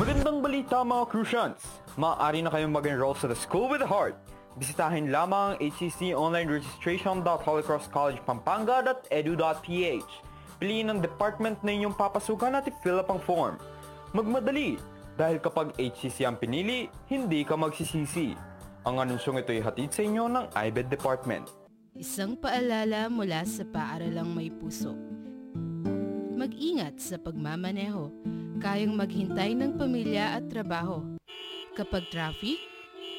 Magandang balita mga Crucians! Maaari na kayong mag-enroll sa The School with a Heart. Bisitahin lamang ang HCC online registration.holycrosscollegepampanga.edu.ph Piliin ang department na inyong papasukan at i-fill up ang form. Magmadali! Dahil kapag HCC ang pinili, hindi ka magsisisi. Ang anunsyong ito ay hatid sa inyo ng IBED Department. Isang paalala mula sa paaralang may puso. Mag-ingat sa pagmamaneho. Kayang maghintay ng pamilya at trabaho. Kapag traffic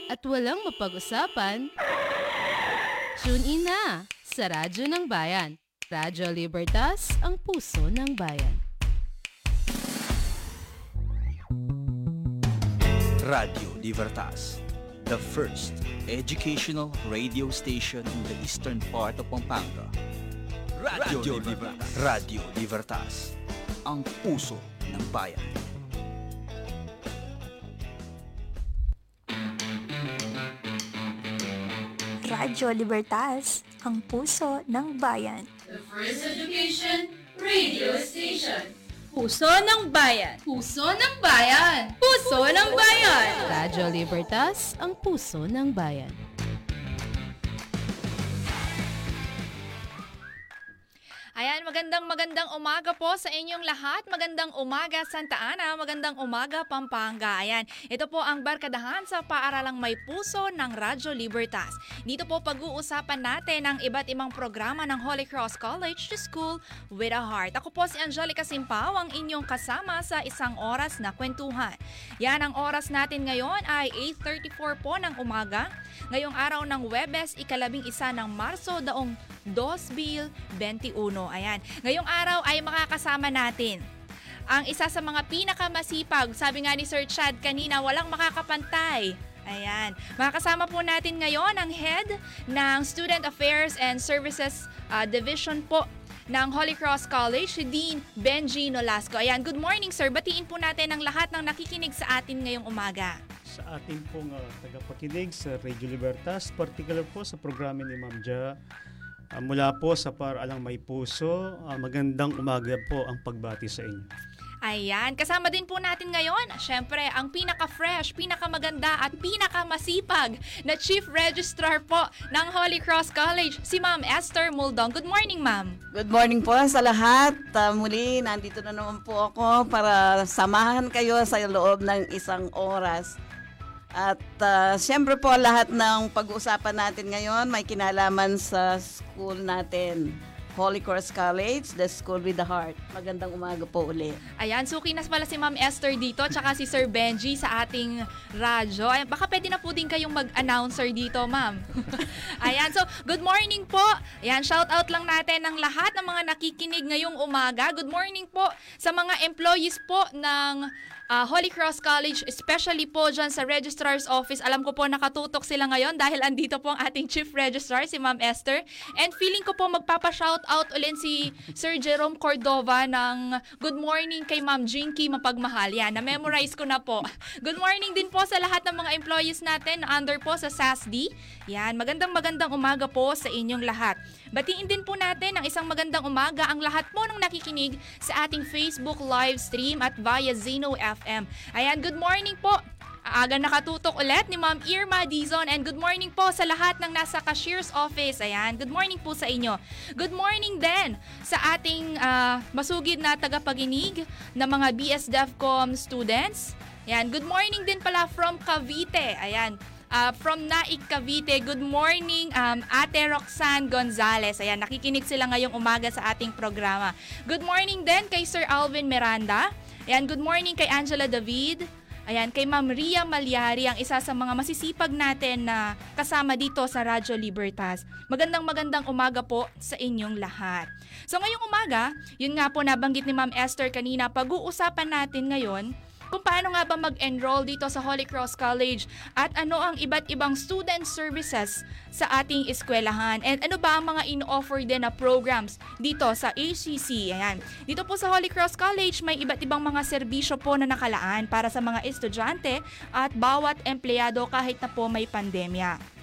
at walang mapag-usapan, tune in na sa Radyo ng Bayan. Radyo Libertas, ang puso ng bayan. Radio Libertas, the first educational radio station in the eastern part of Pampanga. Radio, Libertas. Radio Libertas, ang puso ng bayan. Radyo Libertas, ang puso ng bayan. The First Education Radio Station. Puso ng Bayan. Puso ng Bayan. Puso ng Bayan. Radyo Libertas, ang puso ng bayan. Ayan, magandang magandang umaga po sa inyong lahat. Magandang umaga Santa Ana, magandang umaga Pampanga. Ayan, ito po ang barkadahan sa paaralang may puso ng Radyo Libertas. Dito po pag-uusapan natin ang iba't ibang programa ng Holy Cross College to School with a Heart. Ako po si Angelica Simpao, ang inyong kasama sa isang oras na kwentuhan. Yan, ang oras natin ngayon ay 8.34 po ng umaga. Ngayong araw ng Webes, ikalabing isa ng Marso daong 2021. Ayan. Ngayong araw ay makakasama natin ang isa sa mga pinakamasipag, sabi nga ni Sir Chad kanina, walang makakapantay. Ayan. Makakasama po natin ngayon ang head ng Student Affairs and Services uh, Division po ng Holy Cross College, si Dean Benji Nolasco. Ayan, good morning sir. Batiin po natin ang lahat ng nakikinig sa atin ngayong umaga. sa ating pong uh, tagapakinig sa Radio Libertas, particular po sa programa ni Ma'am Ja. Ah, mula po sa Paralang May Puso, ah, magandang umaga po ang pagbati sa inyo. Ayan, kasama din po natin ngayon, syempre, ang pinaka-fresh, pinaka-maganda at pinaka-masipag na Chief Registrar po ng Holy Cross College, si Ma'am Esther Muldong. Good morning, Ma'am. Good morning po sa lahat. Uh, muli, nandito na naman po ako para samahan kayo sa loob ng isang oras. At uh, siyempre po lahat ng pag-uusapan natin ngayon may kinalaman sa school natin. Holy Cross College, the school with the heart. Magandang umaga po uli. Ayan, suki na pala si Ma'am Esther dito, tsaka si Sir Benji sa ating radyo. Ay, baka pwede na po din kayong mag-announcer dito, Ma'am. Ayan, so good morning po. Ayan, shout out lang natin ng lahat ng mga nakikinig ngayong umaga. Good morning po sa mga employees po ng uh, Holy Cross College, especially po dyan sa Registrar's Office. Alam ko po nakatutok sila ngayon dahil andito po ang ating Chief Registrar, si Ma'am Esther. And feeling ko po magpapa-shout out ulit si Sir Jerome Cordova ng Good Morning kay Ma'am Jinky Mapagmahal. Yan, na-memorize ko na po. Good morning din po sa lahat ng mga employees natin under po sa SASD. Yan, magandang magandang umaga po sa inyong lahat. Batiin din po natin ang isang magandang umaga ang lahat po ng nakikinig sa ating Facebook live stream at via Zeno FM. Ayan, good morning po. Aga nakatutok ulit ni Ma'am Irma Dizon and good morning po sa lahat ng nasa cashier's office. Ayan, good morning po sa inyo. Good morning din sa ating uh, masugid na tagapaginig na mga BS DevCom students. Ayan, good morning din pala from Cavite. Ayan, uh, from Naik Cavite. Good morning, um, Ate Roxanne Gonzalez. Ayan, nakikinig sila ngayong umaga sa ating programa. Good morning din kay Sir Alvin Miranda. Ayan, good morning kay Angela David. Ayan, kay Ma'am Ria Malyari, ang isa sa mga masisipag natin na kasama dito sa Radyo Libertas. Magandang magandang umaga po sa inyong lahat. So ngayong umaga, yun nga po nabanggit ni Ma'am Esther kanina, pag-uusapan natin ngayon kung paano nga ba mag-enroll dito sa Holy Cross College at ano ang iba't ibang student services sa ating eskwelahan and ano ba ang mga in-offer din na programs dito sa ACC. Ayan. Dito po sa Holy Cross College may iba't ibang mga serbisyo po na nakalaan para sa mga estudyante at bawat empleyado kahit na po may pandemya.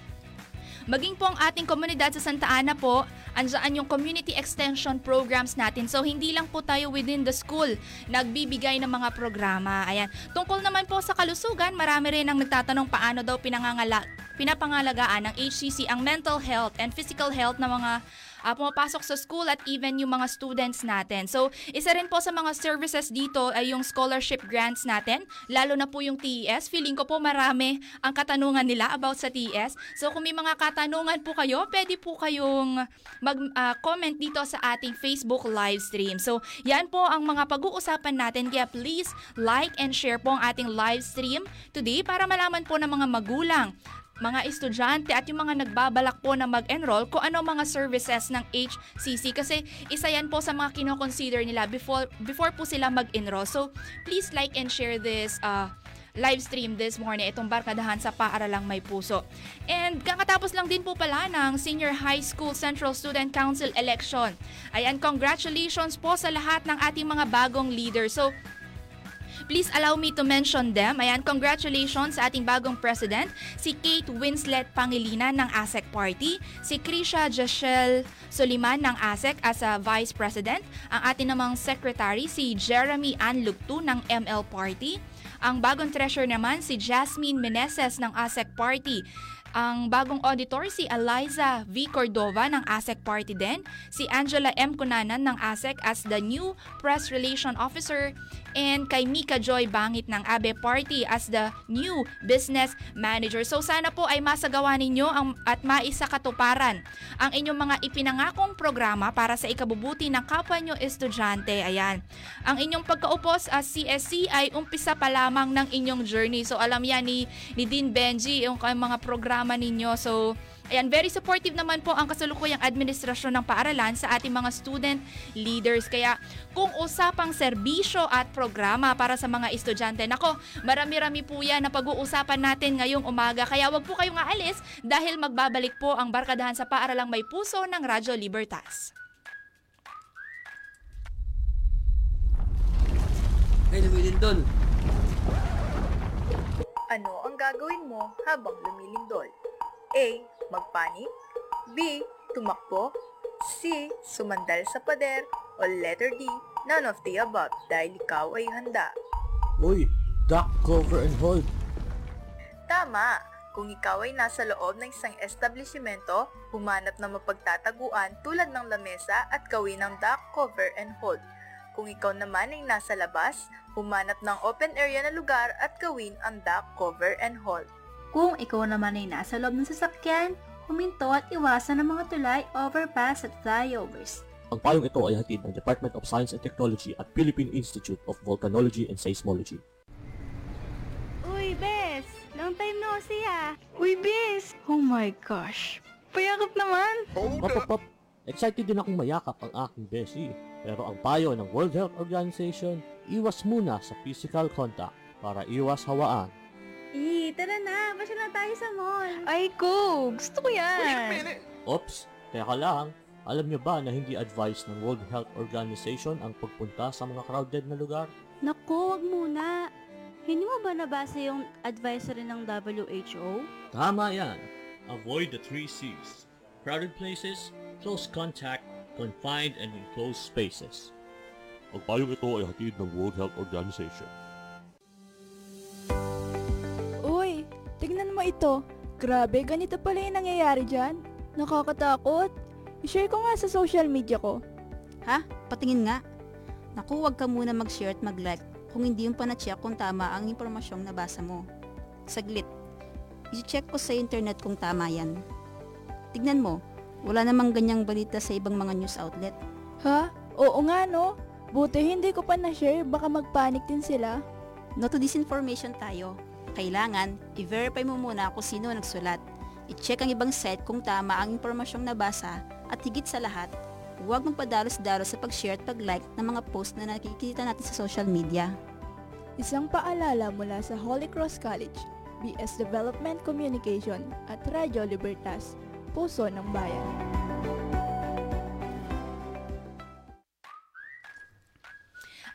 Maging po ang ating komunidad sa Santa Ana po, andyan yung community extension programs natin. So hindi lang po tayo within the school nagbibigay ng mga programa. Ayan. Tungkol naman po sa kalusugan, marami rin ang nagtatanong paano daw pinangangala pinapangalagaan ng HCC ang mental health and physical health ng mga ah, pumapasok sa school at even yung mga students natin. So, isa rin po sa mga services dito ay yung scholarship grants natin, lalo na po yung TES. Feeling ko po marami ang katanungan nila about sa TES. So, kung may mga katanungan po kayo, pwede po kayong mag-comment dito sa ating Facebook live stream. So, yan po ang mga pag-uusapan natin. Kaya please like and share po ang ating live stream today para malaman po ng mga magulang mga estudyante at yung mga nagbabalak po na mag-enroll kung ano mga services ng HCC kasi isa yan po sa mga kinoconsider nila before before po sila mag-enroll. So, please like and share this uh, live stream this morning itong barkadahan sa Paaralang May Puso. And kakatapos lang din po pala ng Senior High School Central Student Council election. Ayan, congratulations po sa lahat ng ating mga bagong leaders. So, Please allow me to mention them. Ayan, congratulations sa ating bagong president, si Kate Winslet Pangilinan ng ASEC Party, si Krisha Jashel Soliman ng ASEC as a Vice President, ang ating namang Secretary, si Jeremy Ann Lugtu ng ML Party, ang bagong treasurer naman si Jasmine Meneses ng ASEC Party, ang bagong auditor si Eliza V. Cordova ng ASEC Party din, si Angela M. Cunanan ng ASEC as the new Press Relation Officer, and kay Mika Joy Bangit ng ABE Party as the new Business Manager. So sana po ay masagawa ninyo ang, at maisa katuparan ang inyong mga ipinangakong programa para sa ikabubuti ng kapwa nyo estudyante. Ayan. Ang inyong pagkaupos as CSC ay umpisa pa lamang ng inyong journey. So alam yan ni, ni Dean Benji yung mga programa ninyo. So Ayan, very supportive naman po ang kasalukuyang administrasyon ng paaralan sa ating mga student leaders. Kaya kung usapang serbisyo at programa para sa mga estudyante, nako, marami-rami po yan na pag-uusapan natin ngayong umaga. Kaya wag po kayong aalis dahil magbabalik po ang barkadahan sa paaralang may puso ng Radyo Libertas. Ay, lumilindol. Ano ang gagawin mo habang lumilindol? A. Magpanik B. Tumakbo C. Sumandal sa pader o letter D. None of the above dahil ikaw ay handa. Uy, duck cover and hold. Tama! Kung ikaw ay nasa loob ng isang establishmento, humanap ng mapagtataguan tulad ng lamesa at gawin ng duck cover and hold. Kung ikaw naman ay nasa labas, humanap ng open area na lugar at gawin ang duck cover and hold. Kung ikaw naman ay nasa loob ng sasakyan, huminto at iwasan ang mga tulay, overpass at flyovers. Ang payong ito ay hatid ng Department of Science and Technology at Philippine Institute of Volcanology and Seismology. Uy, Bes! Long time no see ah! Uy, Bes! Oh my gosh! Payakap naman! Pop, pop, pop. Excited din akong mayakap ang aking beshi. Pero ang payo ng World Health Organization, iwas muna sa physical contact para iwas hawaan. Eh, tara na! Pasya na tayo sa mall! Ay, ko! Gusto ko yan! Oops, teka lang. Alam niyo ba na hindi advised ng World Health Organization ang pagpunta sa mga crowded na lugar? Naku, wag muna! Hindi mo ba nabasa yung advisory ng WHO? Tama yan. Avoid the three C's. Crowded places, close contact, confined and enclosed spaces. Ang payong ito ay hatid ng World Health Organization. Tignan mo ito. Grabe, ganito pala yung nangyayari dyan. Nakakatakot. I-share ko nga sa social media ko. Ha? Patingin nga. Naku, wag ka muna mag-share at mag-like kung hindi yung panacheck kung tama ang impormasyong nabasa mo. Saglit. I-check ko sa internet kung tama yan. Tignan mo, wala namang ganyang balita sa ibang mga news outlet. Ha? Oo nga no. Buti hindi ko pa na-share, baka magpanik din sila. No to disinformation tayo. Kailangan, i-verify mo muna kung sino nagsulat. I-check ang ibang site kung tama ang impormasyong nabasa at higit sa lahat, huwag magpadalos-dalos sa pag-share at pag-like ng mga post na nakikita natin sa social media. Isang paalala mula sa Holy Cross College, BS Development Communication at Radyo Libertas, Puso ng Bayan.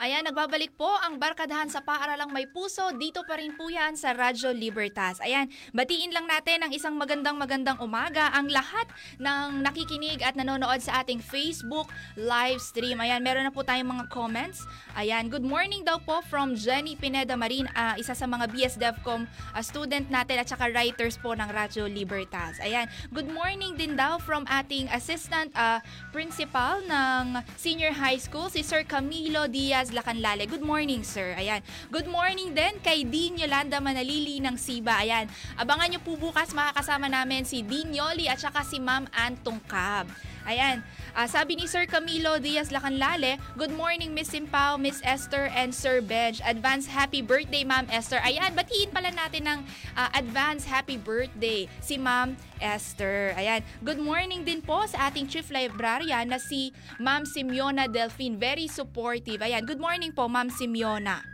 Ayan, nagbabalik po ang Barkadahan sa Paaralang May Puso. Dito pa rin po yan sa Radyo Libertas. Ayan, batiin lang natin ang isang magandang magandang umaga ang lahat ng nakikinig at nanonood sa ating Facebook live stream. Ayan, meron na po tayong mga comments. Ayan, good morning daw po from Jenny Pineda Marin, ah, isa sa mga BS DevCom ah, student natin at saka writers po ng Radyo Libertas. Ayan, good morning din daw from ating assistant ah, principal ng senior high school, si Sir Camilo Diaz Lacanlale. Good morning, sir. Ayan. Good morning din kay Dean Yolanda Manalili ng SIBA. Ayan. Abangan nyo po bukas makakasama namin si Dean Yoli at saka si Ma'am Antong Cab. Ayan. Ah, sabi ni Sir Camilo Diaz Lacanlale, Good morning Miss Simpao, Miss Esther, and Sir Benj. Advance happy birthday Ma'am Esther. Ayan, batiin pala natin ng ah, advance happy birthday si Ma'am Esther. Ayan. Good morning din po sa ating Chief Librarian na si Ma'am Simeona Delphine. Very supportive. Ayan. Good morning po Ma'am Simeona.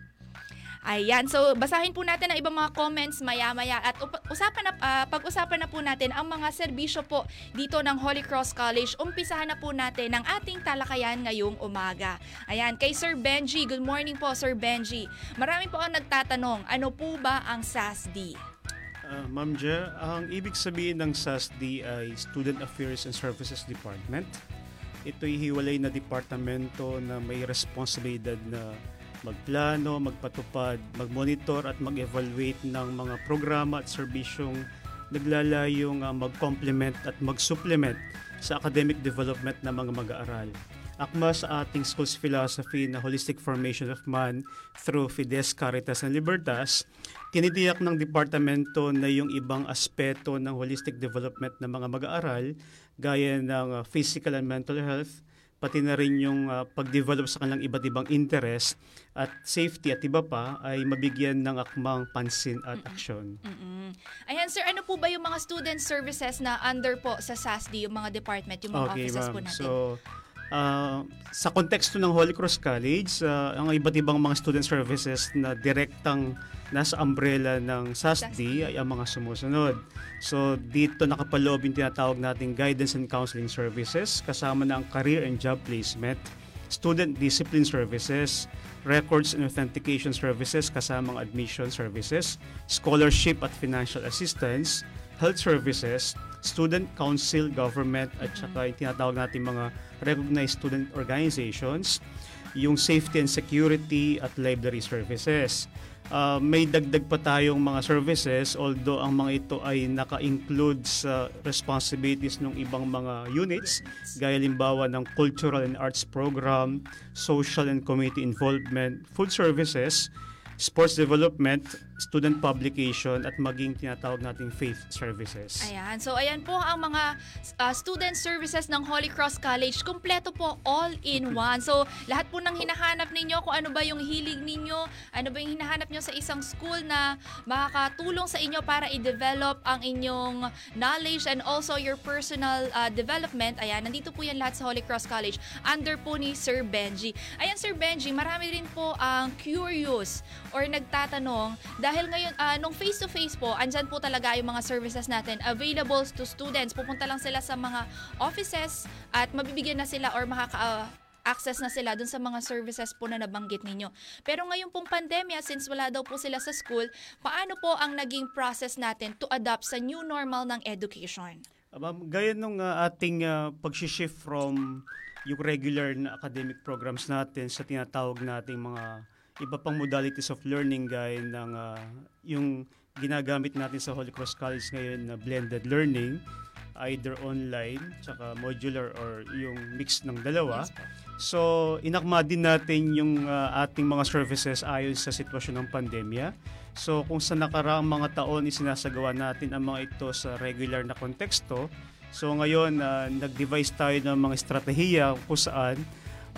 Ayan, so basahin po natin ang ibang mga comments maya-maya at usapan na, ah, pag-usapan na po natin ang mga serbisyo po dito ng Holy Cross College. Umpisahan na po natin ang ating talakayan ngayong umaga. Ayan, kay Sir Benji, good morning po Sir Benji. Marami po ang nagtatanong, ano po ba ang SASD? Ah, Ma'am Ja, ang ibig sabihin ng SASD ay Student Affairs and Services Department. Ito'y hiwalay na departamento na may responsibilidad na magplano, magpatupad, magmonitor at mag-evaluate ng mga programa at serbisyong naglalayong ah, mag-complement at mag-supplement sa academic development ng mga mag-aaral. Akma sa ating school's philosophy na holistic formation of man through Fides, Caritas, and Libertas, tinidiyak ng departamento na yung ibang aspeto ng holistic development ng mga mag-aaral gaya ng uh, physical and mental health, pati na rin yung uh, pag-develop sa kanilang iba't ibang interest at safety at iba pa ay mabigyan ng akmang pansin at aksyon. Mm-mm. Ayan sir, ano po ba yung mga student services na under po sa SASD, yung mga department, yung mga offices po ma'am. natin? So, ah, sa konteksto ng Holy Cross College, ah, ang iba't ibang mga student services na direktang nasa umbrella ng SASD ay ang mga sumusunod. So, dito nakapaloob yung tinatawag nating guidance and counseling services, kasama ang career and job placement, student discipline services, records and authentication services kasama ang admission services, scholarship at financial assistance, health services, student council, government, at saka yung tinatawag natin mga recognized student organizations, yung safety and security at library services. Uh, may dagdag pa tayong mga services although ang mga ito ay naka-include sa responsibilities ng ibang mga units gaya limbawa ng cultural and arts program, social and community involvement, food services, sports development, student publication at maging tinatawag nating faith services. Ayan. So, ayan po ang mga uh, student services ng Holy Cross College. Kompleto po, all in one. So, lahat po ng hinahanap ninyo, kung ano ba yung hilig ninyo, ano ba yung hinahanap nyo sa isang school na makakatulong sa inyo para i-develop ang inyong knowledge and also your personal uh, development. Ayan, nandito po yan lahat sa Holy Cross College under po ni Sir Benji. Ayan, Sir Benji, marami rin po ang curious or nagtatanong dahil ngayon, ah, nung face-to-face po, andyan po talaga yung mga services natin available to students. Pupunta lang sila sa mga offices at mabibigyan na sila or makaka ah, access na sila dun sa mga services po na nabanggit ninyo. Pero ngayon pong pandemya, since wala daw po sila sa school, paano po ang naging process natin to adapt sa new normal ng education? Uh, Ma'am, gaya nung uh, ating uh, pag-shift from yung regular na academic programs natin sa tinatawag nating mga iba pang modalities of learning gaya ng uh, yung ginagamit natin sa Holy Cross College ngayon na blended learning either online tsaka modular or yung mix ng dalawa. So, inakma din natin yung uh, ating mga services ayon sa sitwasyon ng pandemya. So, kung sa nakaraang mga taon isinasagawa natin ang mga ito sa regular na konteksto, so ngayon uh, nag-devise tayo ng mga estratehiya kung saan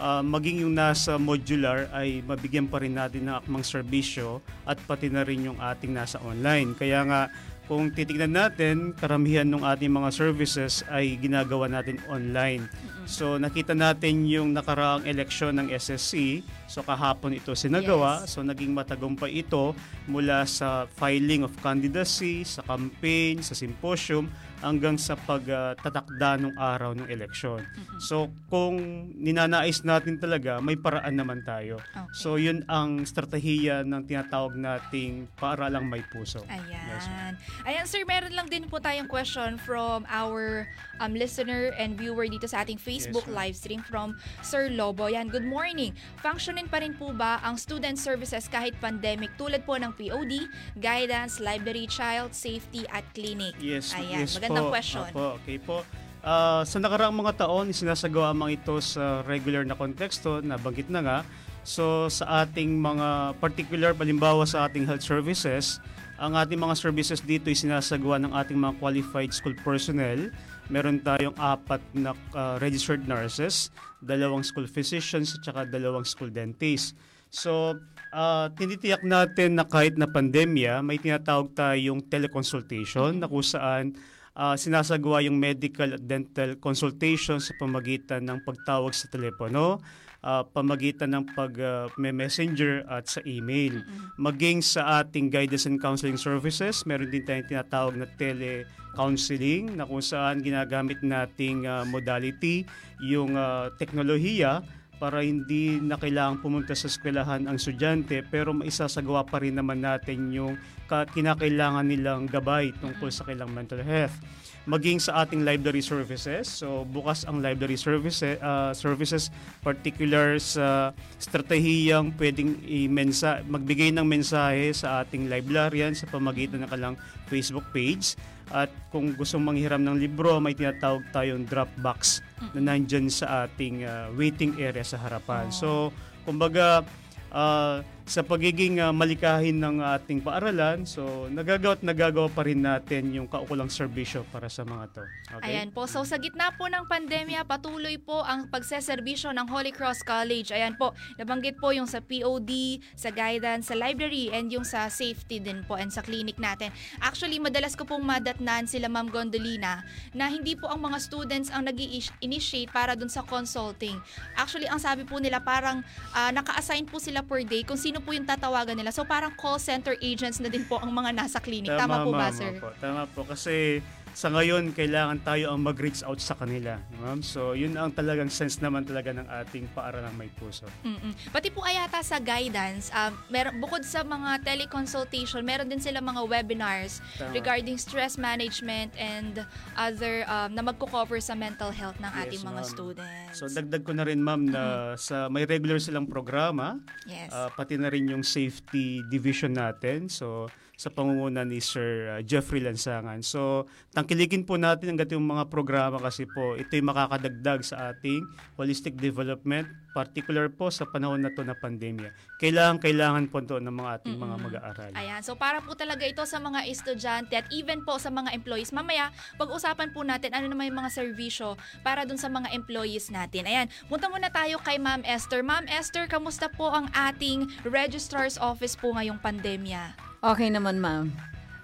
uh, maging yung nasa modular ay mabigyan pa rin natin ng akmang serbisyo at pati na rin yung ating nasa online. Kaya nga kung titignan natin, karamihan ng ating mga services ay ginagawa natin online. So nakita natin yung nakaraang eleksyon ng SSC. So kahapon ito sinagawa. So naging matagumpay ito mula sa filing of candidacy, sa campaign, sa symposium, hanggang sa pagtatakda ng araw ng eleksyon. So kung ninanais natin talaga, may paraan naman tayo. So yun ang strategiya ng tinatawag nating paaralang may puso. Yes. Ayan. Ayan, sir, meron lang din po tayong question from our um, listener and viewer dito sa ating Facebook Yes, ma'am. live stream from Sir Lobo. Yan, good morning. Functioning pa rin po ba ang student services kahit pandemic tulad po ng POD, guidance, library, child safety at clinic? Yes, Ayan, yes magandang po. question. Opo, okay po. Ah, sa nakaraang mga taon, sinasagawa mang ito sa regular na konteksto, nabanggit na nga. So sa ating mga particular, palimbawa sa ating health services, ang ating mga services dito ay sinasagawa ng ating mga qualified school personnel. Meron tayong apat na ah, registered nurses, dalawang school physicians at saka dalawang school dentists. So, ah, tinitiyak natin na kahit na pandemya, may tinatawag tayong teleconsultation na kung saan ah, sinasagawa yung medical at dental consultation sa pamagitan ng pagtawag sa telepono, ah, pamagitan ng pag ah, messenger at sa email. Maging sa ating guidance and counseling services, meron din tayong tinatawag na tele-counseling na kung saan ginagamit nating ah, modality yung ah, teknolohiya para hindi na kailangang pumunta sa eskwelahan ang estudyante pero maisasagawa pa rin naman natin yung ka- kinakailangan nilang gabay tungkol sa kailang mental health. Maging sa ating library services, so bukas ang library services, ah, services particular sa stratehiyang pwedeng i-mensa, magbigay ng mensahe sa ating librarian sa pamagitan ng kalang Facebook page. At kung gusto manghiram ng libro, may tinatawag tayong drop box na nandyan sa ating ah, waiting area sa harapan. So, kumbaga, ah, sa pagiging ah, malikahin ng ating paaralan, so nagagawa at nagagawa pa rin natin yung kaukulang serbisyo para sa mga to. Okay? Ayan po. So sa gitna po ng pandemya, patuloy po ang pagseserbisyo ng Holy Cross College. Ayan po, nabanggit po yung sa POD, sa guidance, sa library, and yung sa safety din po and sa clinic natin. Actually, madalas ko pong madatnan sila Ma'am Gondolina na hindi po ang mga students ang nag initiate para dun sa consulting. Actually, ang sabi po nila parang ah, naka-assign po sila per day kung sino po yung tatawagan nila. So parang call center agents na din po ang mga nasa clinic. Tama, po ba, ma'am, sir? opo. Tama po. Kasi sa ngayon, kailangan tayo ang mag-reach out sa kanila. Ma'am. So, yun ang talagang sense naman talaga ng ating paaralang may puso. Mm-mm. Pati po ayata sa guidance, um, meron, bukod sa mga teleconsultation, meron din sila mga webinars Tama. regarding stress management and other um, na magko-cover sa mental health ng Yes, ating mga ma'am. students. So, dagdag ko na rin, ma'am, na sa may regular silang programa, Yes. ah, pati na rin yung safety division natin. So, sa pangunguna ni Sir ah, Jeffrey Lansangan. So, tangkilikin po natin ang yung mga programa kasi po ito'y makakadagdag sa ating holistic development, particular po sa panahon na to na pandemya. Kailangan, kailangan po to ng mga ating mga mag-aaral. Ayan, so para po talaga ito sa mga estudyante at even po sa mga employees. Mamaya, pag-usapan po natin ano naman yung mga serbisyo para dun sa mga employees natin. Ayan, punta muna tayo kay Ma'am Esther. Ma'am Esther, kamusta po ang ating registrar's office po ngayong pandemya? Okay naman, ma'am.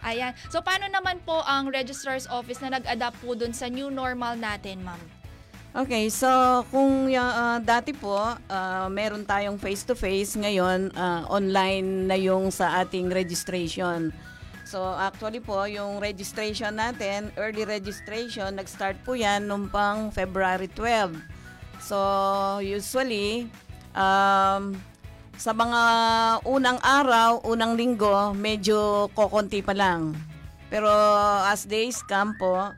Ayan. So, paano naman po ang registrar's office na nag-adapt po dun sa new normal natin, ma'am? Okay, so kung uh, dati po, uh, meron tayong face-to-face, ngayon uh, online na yung sa ating registration. So actually po, yung registration natin, early registration, nag-start po yan nung pang February 12. So usually, um, sa mga unang araw, unang linggo, medyo kokonti pa lang. Pero as days come po,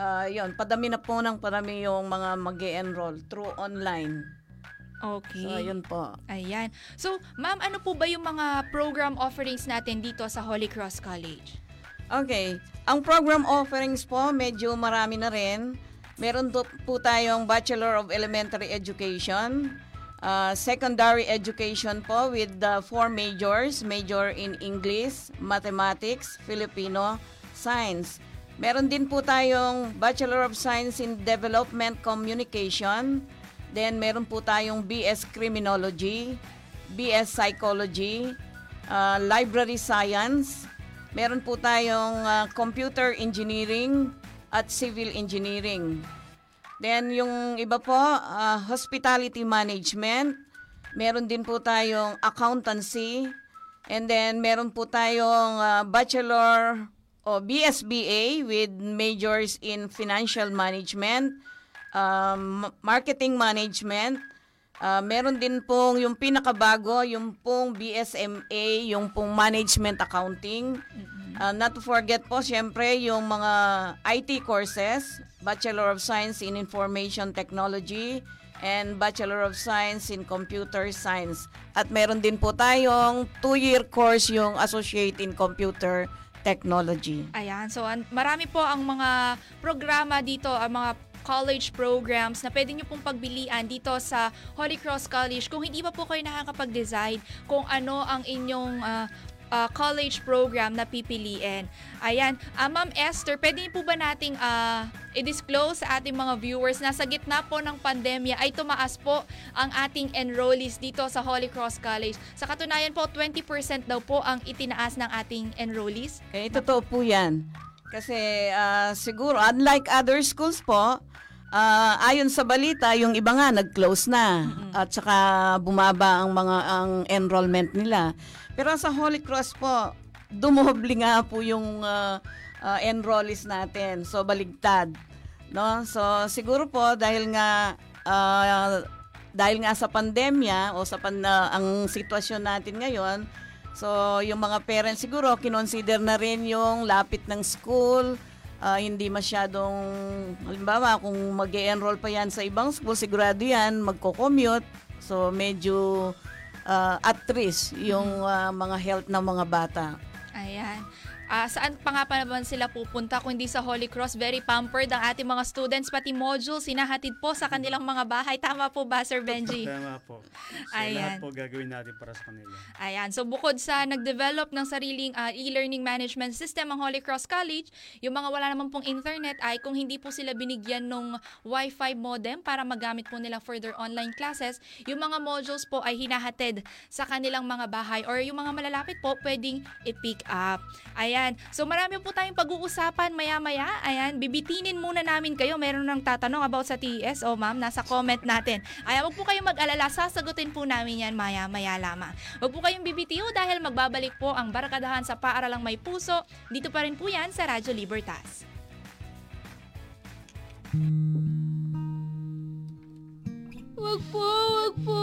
ah, yun, padami na po ng padami yung mga mag enroll through online. Okay. So, yun po. Ayan. So, ma'am, ano po ba yung mga program offerings natin dito sa Holy Cross College? Okay. Ang program offerings po, medyo marami na rin. Meron to, po tayong Bachelor of Elementary Education, uh, Secondary Education po with the four majors, major in English, Mathematics, Filipino, Science. Meron din po tayong Bachelor of Science in Development Communication. Then meron po tayong BS Criminology, BS Psychology, uh, Library Science, Meron po tayong ah, computer engineering at civil engineering. Then yung iba po, ah, hospitality management. Meron din po tayong accountancy. And then meron po tayong ah, bachelor o BSBA with majors in financial management, um, marketing management. Ah, meron din pong yung pinakabago, yung pong BSMA, yung pong management accounting. Ah, not to forget po, syempre, yung mga IT courses, Bachelor of Science in Information Technology, and Bachelor of Science in Computer Science. At meron din po tayong two-year course yung Associate in Computer Technology. Ayan, so an- marami po ang mga programa dito, ang mga college programs na pwede nyo pong pagbilian dito sa Holy Cross College kung hindi pa po kayo nakakapag-decide kung ano ang inyong ah, ah, college program na pipiliin. Ayan, Ah, Ma'am Esther, pwede po ba nating ah, i-disclose sa ating mga viewers na sa gitna po ng pandemya ay tumaas po ang ating enrollees dito sa Holy Cross College. Sa katunayan po, 20% daw po ang itinaas ng ating enrollees. Eh, totoo po yan. Kasi ah, siguro, unlike other schools po, ah, ayon sa balita, yung iba nga nag-close na. At saka bumaba ang mga ang enrollment nila. Pero sa Holy Cross po, dumobli nga po yung ah, ah, enrollees natin. So, baligtad. No? So, siguro po, dahil nga ah, dahil nga sa pandemya o sa pan, ah, ang sitwasyon natin ngayon, So, yung mga parents siguro, kinonsider na rin yung lapit ng school, ah, hindi masyadong, halimbawa, kung mag enroll pa yan sa ibang school, sigurado yan, magko-commute. So, medyo ah, at risk yung ah, mga health ng mga bata. Ayan. Ah, saan pa nga pa naman sila pupunta kung hindi sa Holy Cross? Very pampered ang ating mga students, pati modules, sinahatid po sa kanilang mga bahay. Tama po ba, Sir Benji? Tama po. So, Ayan. lahat po gagawin natin para sa kanila. Ayan. So bukod sa nag-develop ng sariling ah, e-learning management system ang Holy Cross College, yung mga wala naman pong internet ay kung hindi po sila binigyan ng Wi-Fi modem para magamit po nila for their online classes, yung mga modules po ay hinahatid sa kanilang mga bahay or yung mga malalapit po pwedeng i-pick up. Ayan. So marami po tayong pag-uusapan maya-maya. Ayan. Bibitinin muna namin kayo. Meron nang tatanong about sa TES. O ma'am, nasa comment natin. Ayan, wag po kayong mag-alala. Sasagutin po namin yan maya-maya lamang. Wag po kayong bibitiw dahil magbabalik po ang barkadahan sa Paaralang May Puso. Dito pa rin po yan sa Radyo Libertas. Wag po, wag po.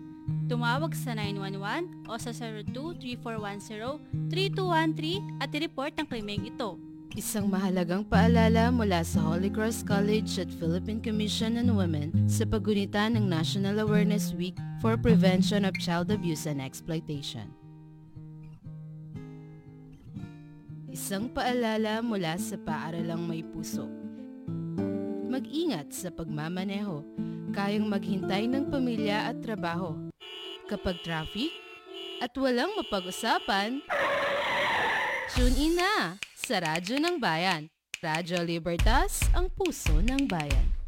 Tumawag sa 911 o sa 02-3410-3213 at i-report ang krimeng ito. Isang mahalagang paalala mula sa Holy Cross College at Philippine Commission on Women sa pagunita ng National Awareness Week for Prevention of Child Abuse and Exploitation. Isang paalala mula sa Paaralang May Puso. Mag-ingat sa pagmamaneho, kayang maghintay ng pamilya at trabaho. Kapag traffic at walang mapag-usapan, tune in na sa Radyo ng Bayan. Radyo Libertas, ang puso ng bayan.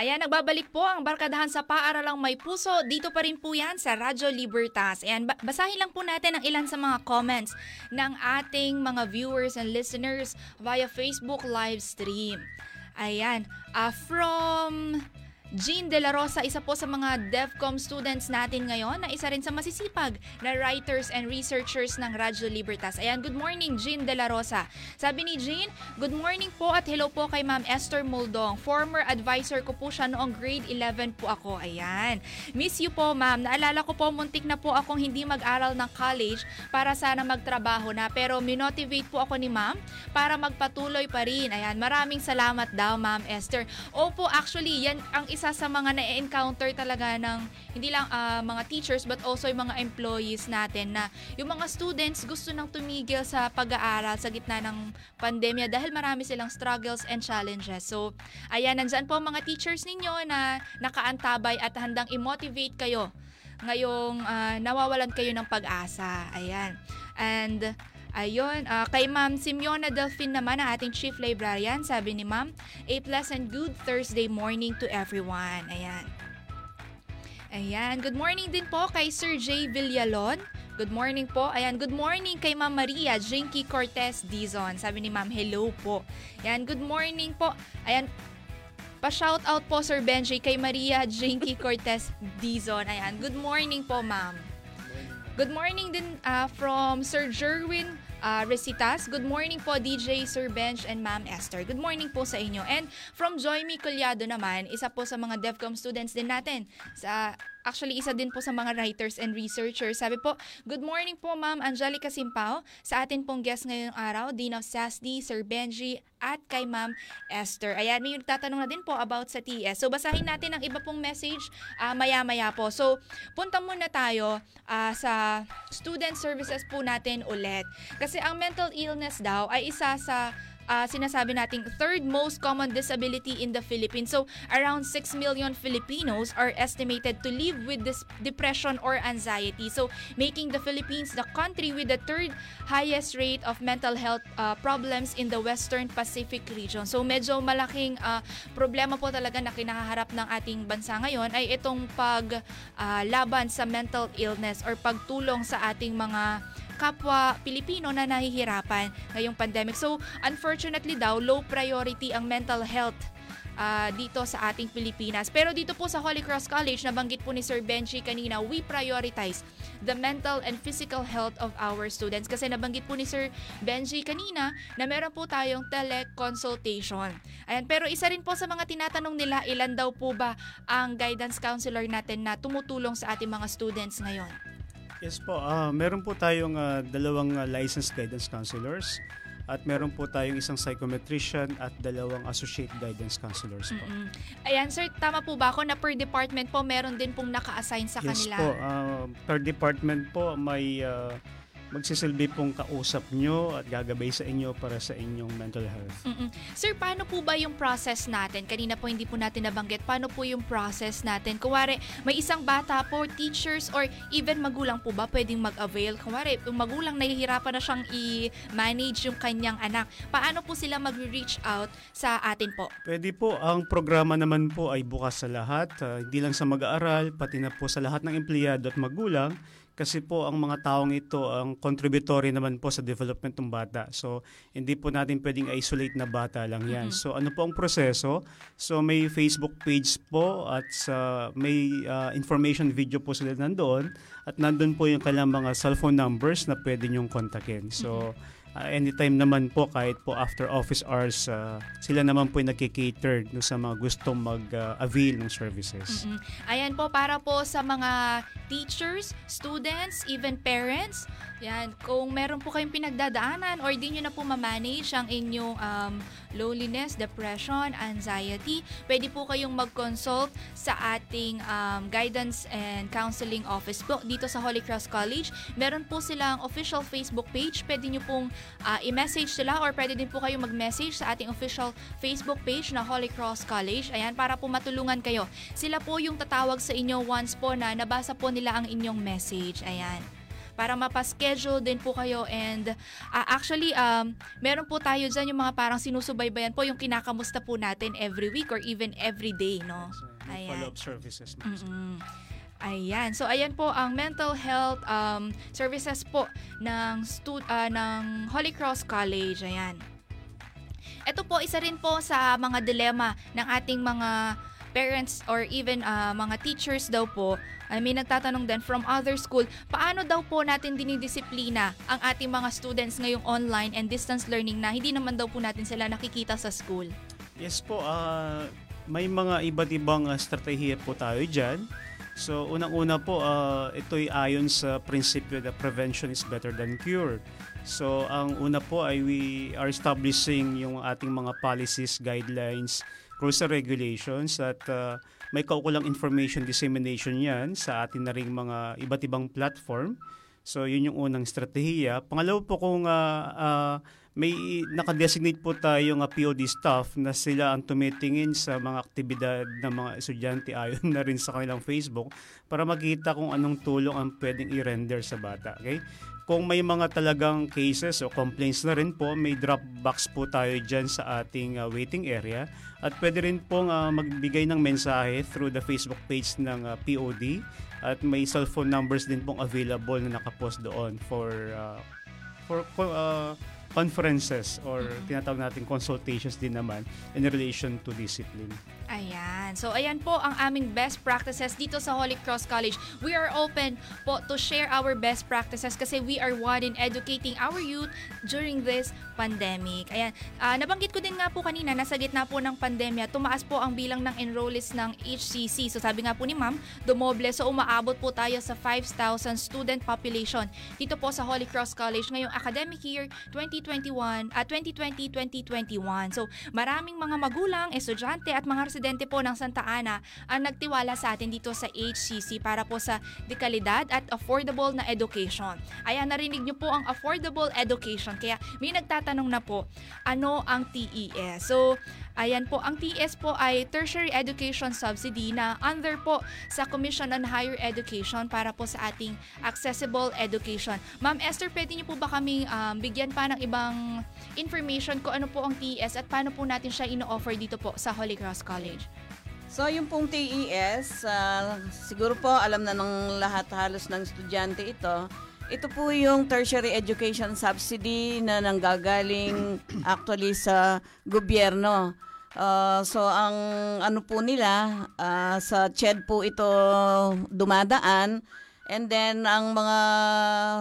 Ayan, nagbabalik po ang barkadahan sa Paaralang May Puso. Dito pa rin po yan sa Radyo Libertas. Ayan, ba- basahin lang po natin ang ilan sa mga comments ng ating mga viewers and listeners via Facebook live stream. Ayan, ah, from Jean De La Rosa, isa po sa mga DevCom students natin ngayon na isa rin sa masisipag na writers and researchers ng Radyo Libertas. Ayan, good morning Jean De La Rosa. Sabi ni Jean, good morning po at hello po kay Ma'am Esther Muldong. Former advisor ko po siya noong grade 11 po ako. Ayan. Miss you po ma'am. Naalala ko po muntik na po akong hindi mag-aral ng college para sana magtrabaho na pero minotivate po ako ni ma'am para magpatuloy pa rin. Ayan, maraming salamat daw ma'am Esther. Opo, actually, yan ang isa isa sa mga na-encounter talaga ng hindi lang ah, mga teachers but also yung mga employees natin na yung mga students gusto nang tumigil sa pag-aaral sa gitna ng pandemya dahil marami silang struggles and challenges. So, ayan, nandyan po mga teachers ninyo na nakaantabay at handang i-motivate kayo ngayong ah, nawawalan kayo ng pag-asa. Ayan. And Ayun, ah, kay Ma'am Simeona Delfin naman, ang ating Chief Librarian, sabi ni Ma'am, a pleasant good Thursday morning to everyone. Ayan. Ayan, good morning din po kay Sir J. Villalon. Good morning po. Ayan, good morning kay Ma'am Maria Jinky Cortez Dizon. Sabi ni Ma'am, hello po. Ayan, good morning po. Ayan, pa-shout out po Sir Benji kay Maria Jinky Cortez Dizon. Ayan, good morning po ma'am. Good morning din ah, from Sir Jerwin ah, Resitas. Good morning po DJ Sir Bench and Ma'am Esther. Good morning po sa inyo. And from Joyme Collado naman, isa po sa mga DevCom students din natin. Sa Actually, isa din po sa mga writers and researchers. Sabi po, good morning po Ma'am Angelica Simpao sa atin pong guest ngayong araw, Dean of SASD, Sir Benji, at kay Ma'am Esther. Ayan, may nagtatanong na din po about sa TS. So, basahin natin ang iba pong message ah, maya-maya po. So, punta muna tayo ah, sa student services po natin ulit. Kasi ang mental illness daw ay isa sa ah, sinasabi nating third most common disability in the Philippines. So, around 6 million Filipinos are estimated to live with this depression or anxiety. So, making the Philippines the country with the third highest rate of mental health ah, problems in the Western Pacific region. So, medyo malaking ah, problema po talaga na kinakaharap ng ating bansa ngayon ay itong pag ah, laban sa mental illness or pagtulong sa ating mga kapwa Pilipino na nahihirapan ngayong pandemic. So, unfortunately daw, low priority ang mental health ah, dito sa ating Pilipinas. Pero dito po sa Holy Cross College, nabanggit po ni Sir Benji kanina, we prioritize the mental and physical health of our students. Kasi nabanggit po ni Sir Benji kanina na meron po tayong teleconsultation. Ayan, pero isa rin po sa mga tinatanong nila, ilan daw po ba ang guidance counselor natin na tumutulong sa ating mga students ngayon? Yes po, ah, meron po tayong ah, dalawang ah, licensed guidance counselors at meron po tayong isang psychometrician at dalawang associate guidance counselors po. Mm-mm. Ayan, sir, tama po ba ako na per department po meron din pong naka-assign sa yes kanila? po, ah, per department po may ah, magsisilbi pong kausap nyo at gagabay sa inyo para sa inyong mental health. Mm-mm. Sir, paano po ba yung process natin? Kanina po hindi po natin nabanggit. Paano po yung process natin? Kuwari, may isang bata po, teachers or even magulang po ba pwedeng mag-avail? Kuwari, yung magulang nahihirapan na siyang i-manage yung kanyang anak. Paano po sila mag-reach out sa atin po? Pwede po, ang programa naman po ay bukas sa lahat, ah, hindi lang sa mag-aaral, pati na po sa lahat ng empleyado at magulang kasi po ang mga taong ito ang contributory naman po sa development ng bata. So, hindi po natin pwedeng isolate na bata lang yan. Mhm. So, ano po ang proseso? So, may Facebook page po at sa may ah, information video po sila nandoon at nandun po yung kailang mga cellphone numbers na pwede nyong kontakin. So, ah, anytime naman po kahit po after office hours ah, sila naman po yung nagkikater no, sa mga gustong mag-avail ng services. Mm-mm. Ayan po, para po sa mga teachers, students, even parents. Yan, kung meron po kayong pinagdadaanan or di nyo na po mamanage ang inyong um, loneliness, depression, anxiety, pwede po kayong mag-consult sa ating um, guidance and counseling office po dito sa Holy Cross College. Meron po silang official Facebook page. Pwede nyo pong ah, i-message sila or pwede din po kayong mag-message sa ating official Facebook page na Holy Cross College. Ayan, para po matulungan kayo. Sila po yung tatawag sa inyo once po na nabasa po nila ang inyong message. Ayan para mapaschedule din po kayo and ah, actually um, meron po tayo dyan yung mga parang sinusubaybayan po yung kinakamusta po natin every week or even every day no May follow-up services. na. Mm-mm. Ayan. So ayan po ang mental health um, services po ng stu- ah, ng Holy Cross College. Ayan. Ito po isa rin po sa mga dilema ng ating mga parents or even ah, mga teachers daw po. I mean, nagtatanong din from other school, paano daw po natin dinidisiplina ang ating mga students ngayong online and distance learning na hindi naman daw po natin sila nakikita sa school? Yes po, ah, may mga iba't ibang ah, strategiya po tayo dyan. So unang-una po, uh, ito'y ayon sa prinsipyo that prevention is better than cure. So ang una po ay we are establishing yung ating mga policies, guidelines, rules and regulations at uh, may kaukulang information dissemination yan sa atin na ring mga iba't ibang platform. So yun yung unang strategiya. Pangalawa po kung uh, uh, may nakadesignate po tayong uh, POD staff na sila ang tumitingin sa mga aktibidad ng mga estudyante ayon na rin sa kanilang Facebook para makita kung anong tulong ang pwedeng i-render sa bata. Okay? Kung may mga talagang cases o complaints na rin po, may drop box po tayo dyan sa ating uh, waiting area. At pwede rin pong uh, magbigay ng mensahe through the Facebook page ng uh, POD at may cellphone numbers din pong available na nakapost doon for uh, for, for uh, conferences or tinatawag natin consultations din naman in relation to discipline. Ayan. So, ayan po ang aming best practices dito sa Holy Cross College. We are open po to share our best practices kasi we are one in educating our youth during this pandemic. Ayan. Uh, nabanggit ko din nga po kanina, nasa gitna po ng pandemya, tumaas po ang bilang ng enrollees ng HCC. So, sabi nga po ni ma'am, dumoble. So, umaabot po tayo sa 5,000 student population dito po sa Holy Cross College ngayong academic year 2021 at uh, 2020-2021. So, maraming mga magulang, estudyante at mga residente po ng Santa Ana ang nagtiwala sa atin dito sa HCC para po sa dekalidad at affordable na education. Ayan, narinig niyo po ang affordable education. Kaya may nagtatanong na po, ano ang TES? So, Ayan po, ang TES po ay Tertiary Education Subsidy na under po sa Commission on Higher Education para po sa ating accessible education. Ma'am Esther, pwede niyo po ba kami um, bigyan pa ng ibang information kung ano po ang TES at paano po natin siya ino-offer dito po sa Holy Cross College? So yung pong TES, uh, siguro po alam na ng lahat halos ng estudyante ito, ito po yung tertiary education subsidy na nanggagaling actually sa gobyerno. Uh, so ang ano po nila uh, sa CHED po ito dumadaan and then ang mga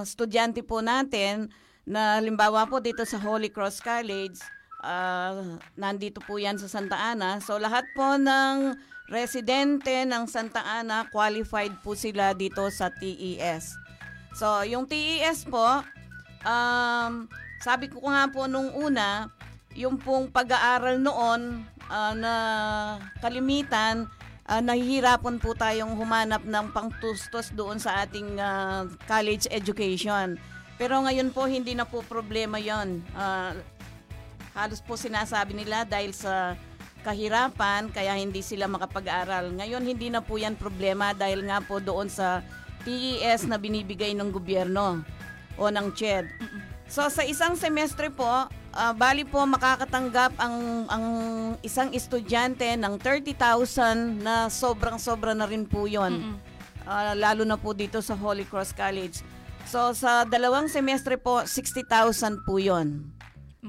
estudyante po natin na limbawa po dito sa Holy Cross College uh, nandito po yan sa Santa Ana. So lahat po ng residente ng Santa Ana qualified po sila dito sa TES. So yung TES po um, sabi ko nga po nung una yung pong pag-aaral noon uh, na kalimitan, uh, nahihirapan po tayong humanap ng pangtustos doon sa ating uh, college education. Pero ngayon po hindi na po problema yon. Uh, halos po sinasabi nila dahil sa kahirapan kaya hindi sila makapag-aral. Ngayon hindi na po yan problema dahil nga po doon sa TES na binibigay ng gobyerno o ng CHED. So sa isang semestre po, uh, bali po makakatanggap ang ang isang estudyante ng 30,000 na sobrang-sobra na rin po 'yon. Uh, lalo na po dito sa Holy Cross College. So sa dalawang semestre po 60,000 po 'yon.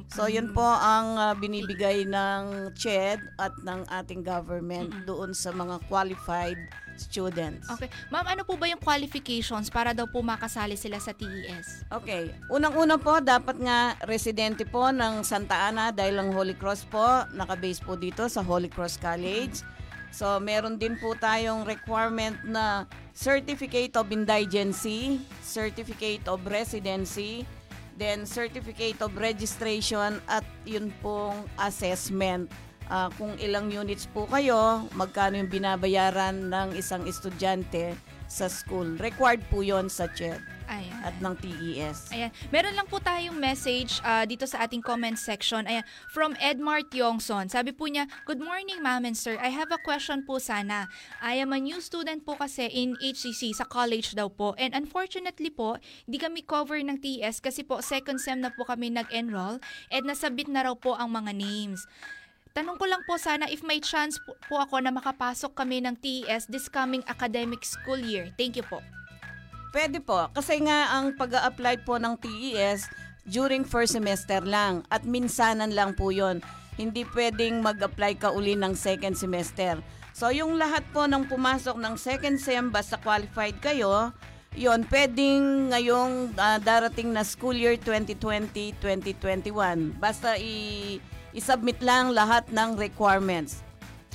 So yun po ang uh, binibigay ng CHED at ng ating government doon sa mga qualified students. Okay. Ma'am, ano po ba yung qualifications para daw po makasali sila sa TES? Okay. Unang-una po, dapat nga residente po ng Santa Ana dahil ang Holy Cross po, nakabase po dito sa Holy Cross College. So, meron din po tayong requirement na Certificate of Indigency, Certificate of Residency, then Certificate of Registration at yun pong assessment uh, kung ilang units po kayo, magkano yung binabayaran ng isang estudyante sa school. Required po yon sa CHED Ayan. at ng TES. Ayan. Meron lang po tayong message uh, dito sa ating comment section. Ayan. From Edmar Tiongson. Sabi po niya, Good morning, ma'am and sir. I have a question po sana. I am a new student po kasi in HCC sa college daw po. And unfortunately po, hindi kami cover ng TES kasi po second sem na po kami nag-enroll and nasabit na raw po ang mga names. Tanong ko lang po sana if may chance po, po ako na makapasok kami ng TES this coming academic school year. Thank you po. Pwede po. Kasi nga ang pag apply po ng TES during first semester lang at minsanan lang po yon. Hindi pwedeng mag-apply ka uli ng second semester. So yung lahat po ng pumasok ng second sem basta qualified kayo, yon pwedeng ngayong uh, darating na school year 2020-2021. Basta i- i-submit lang lahat ng requirements.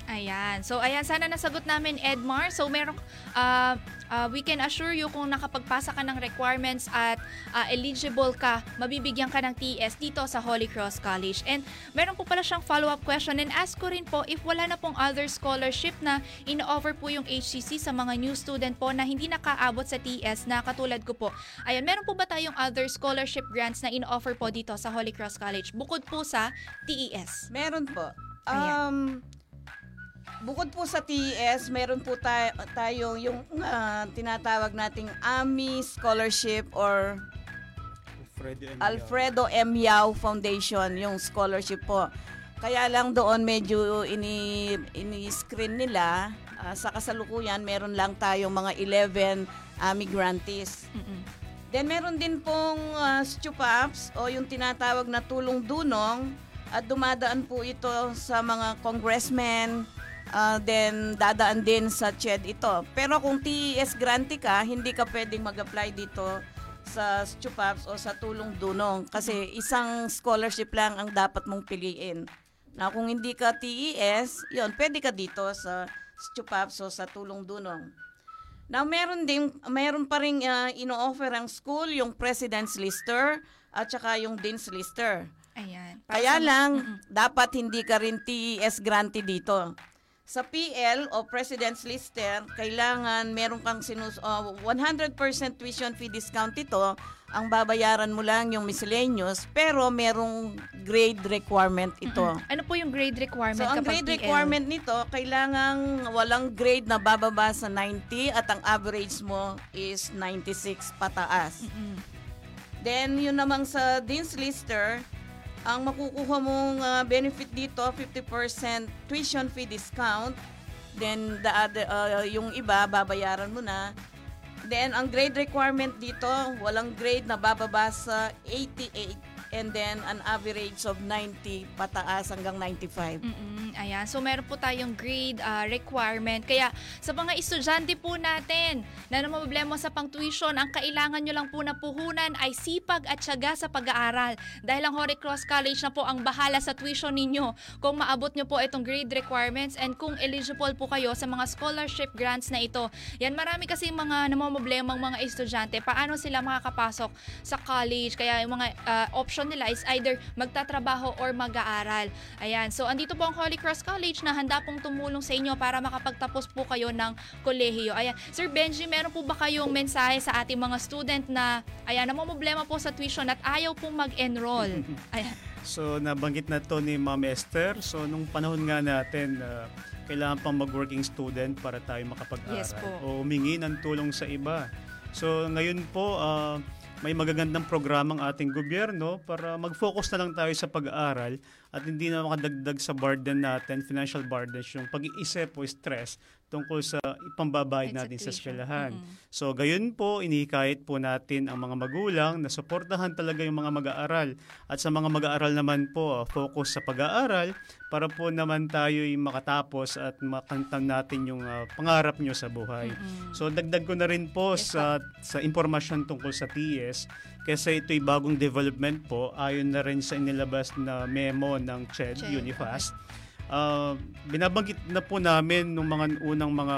Ayan. So, ayan, sana nasagot namin, Edmar. So, meron, uh, uh, we can assure you kung nakapagpasa ka ng requirements at uh, eligible ka, mabibigyan ka ng TS dito sa Holy Cross College. And meron po pala siyang follow-up question and ask ko rin po if wala na pong other scholarship na ino-offer po yung HCC sa mga new student po na hindi nakaabot sa TS na katulad ko po. Ayan, meron po ba tayong other scholarship grants na ino-offer po dito sa Holy Cross College bukod po sa TES? Meron po. Um, bukod po sa TES, meron po tayo, tayo yung uh, tinatawag nating AMI Scholarship or Alfredo M. Alfredo M. Yao Foundation, yung scholarship po. Kaya lang doon medyo ini, ini-screen nila. Uh, sa kasalukuyan, meron lang tayong mga 11 AMI grantees. Then meron din pong uh, STUPAPS o yung tinatawag na tulong dunong at dumadaan po ito sa mga congressmen, uh, then dadaan din sa CHED ito. Pero kung TES grantee ka, hindi ka pwedeng mag-apply dito sa STUPAPS o sa tulong dunong kasi isang scholarship lang ang dapat mong piliin. Na kung hindi ka TES, yon pwede ka dito sa STUPAPS o sa tulong dunong. Now, meron din, meron pa rin uh, ino-offer ang school, yung President's Lister at saka yung Dean's Lister. Ayan. Kaya lang, dapat hindi ka rin TES grantee dito. Sa PL o President's Lister, kailangan meron kang sinus uh, 100% tuition fee discount ito. Ang babayaran mo lang yung miscellaneous, pero merong grade requirement ito. Ano po yung grade requirement So, ang grade PL? requirement nito, kailangan walang grade na bababa sa 90 at ang average mo is 96 pataas. Then, yun namang sa Dean's Lister, ang makukuha mong uh, benefit dito, 50% tuition fee discount. Then, the other, uh, yung iba, babayaran mo na. Then, ang grade requirement dito, walang grade na bababa sa 88 and then an average of 90 pataas hanggang 95. Mm-mm, ayan. So meron po tayong grade uh, requirement. Kaya sa mga estudyante po natin na problema sa pang-tuition, ang kailangan nyo lang po na puhunan ay sipag at syaga sa pag-aaral. Dahil ang Holy Cross College na po ang bahala sa tuition ninyo kung maabot nyo po itong grade requirements and kung eligible po kayo sa mga scholarship grants na ito. Yan, marami kasi mga namomoblemang mga estudyante. Paano sila makakapasok sa college? Kaya yung mga uh, option nila is either magtatrabaho or mag-aaral. Ayan. So, andito po ang Holy Cross College na handa pong tumulong sa inyo para makapagtapos po kayo ng kolehiyo. Ayan. Sir Benji, meron po ba kayong mensahe sa ating mga student na ayan, namomblema po sa tuition at ayaw pong mag-enroll? Ayan. So nabanggit na to ni Ma'am Esther. So nung panahon nga natin uh, kailangan pang mag-working student para tayo makapag-aral Yes po. o humingi ng tulong sa iba. So ngayon po uh, may magagandang programang ating gobyerno para mag-focus na lang tayo sa pag-aaral at hindi na makadagdag sa burden natin, financial burden, yung pag-iisip o stress tungkol sa ipambabayad natin sa eskwelahan. So, gayon po, inihikayat po natin ang mga magulang na suportahan talaga yung mga mag-aaral. At sa mga mag-aaral naman po, uh, focus sa pag-aaral para po naman tayo makatapos at makantan natin yung uh, pangarap nyo sa buhay. So, dagdag ko na rin po yes, sa, sa impormasyon tungkol sa TS kasi ito'y bagong development po ayon na rin sa inilabas na memo ng CHED, CHED, Unifast. Uh, binabanggit na po namin nung mga unang mga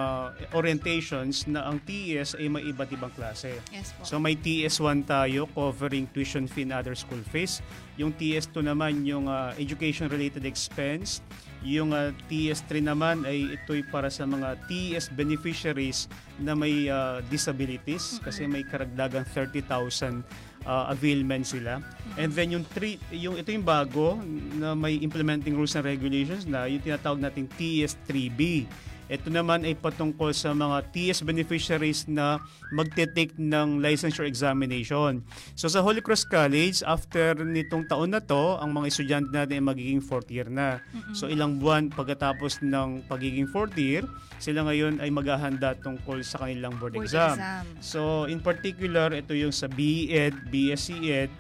orientations na ang TES ay may iba't ibang klase. Yes po. So may TS1 tayo covering tuition fee and other school fees. Yung TS2 naman yung uh, education related expense. Yung uh, TS3 naman ay ito'y para sa mga TES beneficiaries na may uh, disabilities kasi may karagdagang 30,000 uh, availment sila. And then yung three, yung ito yung bago na may implementing rules and regulations na yung tinatawag nating TS3B. Ito naman ay patungkol sa mga TS beneficiaries na magte-take ng licensure examination. So sa Holy Cross College, after nitong taon na to, ang mga estudyante natin ay magiging fourth year na. So ilang buwan pagkatapos ng pagiging fourth year, sila ngayon ay maghahanda tungkol sa kanilang board, Board exam. exam. So in particular, ito yung sa BE-Ed, BSc Ed,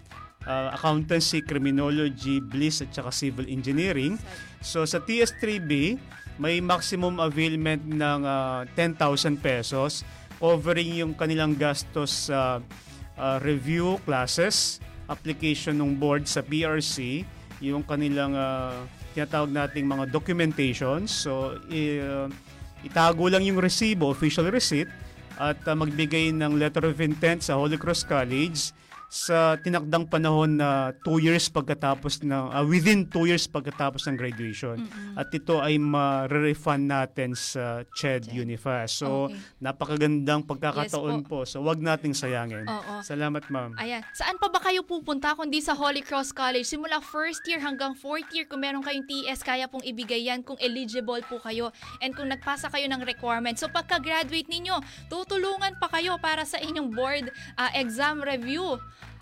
uh, accountancy, criminology, bliss at saka civil engineering. So sa TS3B, may maximum availment ng uh, 10,000 pesos covering yung kanilang gastos sa uh, review classes, application ng board sa PRC, yung kanilang uh, tinatawag nating mga documentations. So, uh, itago lang yung resibo, official receipt, at uh, magbigay ng letter of intent sa Holy Cross College sa tinakdang panahon na 2 years pagkatapos ng uh, within 2 years pagkatapos ng graduation. Mm-mm. At ito ay ma-refund natin sa CHED Unifast. So Okay. napakagandang pagkakataon Yes po. So wag nating sayangin. Oo. Salamat ma'am. Ayan. Saan pa ba kayo pupunta kundi sa Holy Cross College? Simula first year hanggang fourth year, kung meron kayong TS, kaya pong ibigay yan kung eligible po kayo and kung nagpasa kayo ng requirements. So pagka-graduate ninyo, tutulungan pa kayo para sa inyong board ah, exam review.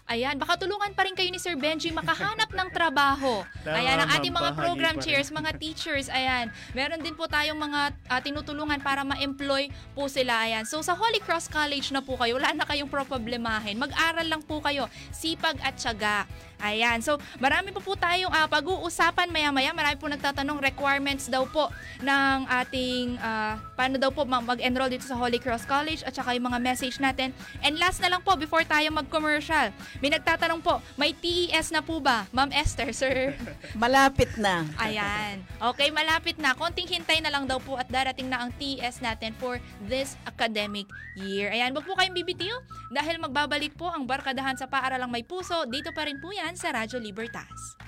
Ayan, baka tulungan pa rin kayo ni Sir Benji makahanap ng trabaho. Ayan, ang ating mga program chairs, mga teachers, ayan. Meron din po tayong mga ah, tinutulungan para ma-employ po sila. Ayan. So sa Holy Cross College na po kayo, wala na kayong problemahin. Mag-aral lang po kayo. Sipag at tiyaga. Ayan. So marami po po tayong ah, pag-uusapan maya-maya. Marami po nagtatanong requirements daw po ng ating ah, paano daw po ma- mag-enroll dito sa Holy Cross College at saka yung mga message natin. And last na lang po before tayo mag-commercial. May nagtatanong po, may TES na po ba? Ma'am Esther, sir? Malapit na. Ayan. Okay, malapit na. Konting hintay na lang daw po at darating na ang TES natin for this academic year. Ayan, wag po kayong bibitiw dahil magbabalik po ang Barkadahan sa Paaralang May Puso. Dito pa rin po yan sa Radyo Libertas.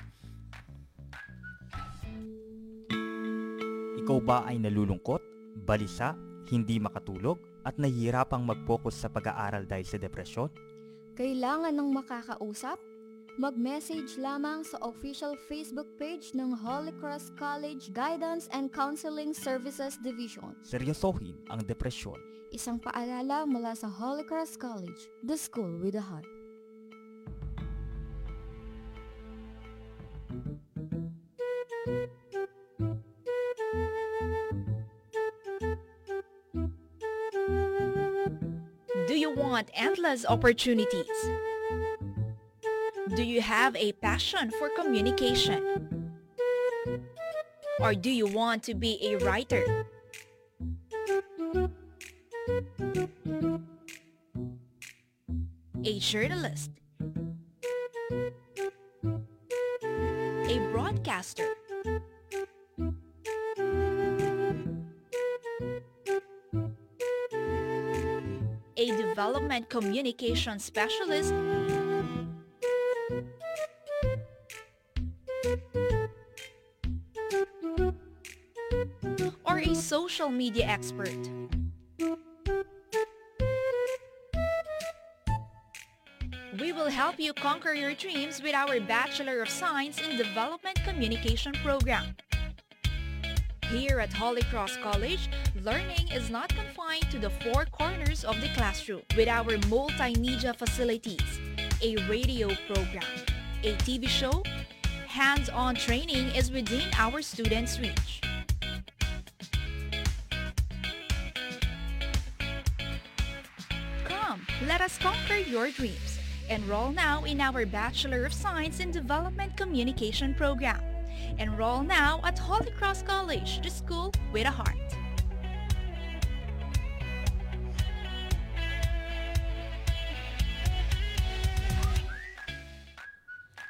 Ikaw ba ay nalulungkot, balisa, hindi makatulog, at nahihirapang mag-focus sa pag-aaral dahil sa depresyon? Kailangan ng makakausap? Mag-message lamang sa official Facebook page ng Holy Cross College Guidance and Counseling Services Division. Seryosohin ang depresyon. Isang paalala mula sa Holy Cross College, the school with a heart. Do you want endless opportunities? Do you have a passion for communication? Or do you want to be a writer? A journalist? A broadcaster? Development communication specialist? Or a social media expert? We will help you conquer your dreams with our Bachelor of Science in Development Communication program. Here at Holy Cross College, learning is not confined to the four corners of the classroom. With our multimedia facilities, a radio program, a TV show, hands-on training is within our students' reach. Come, let us conquer your dreams. Enroll now in our Bachelor of Science in Development Communication program. Enroll now at Holy Cross College, the school with a heart.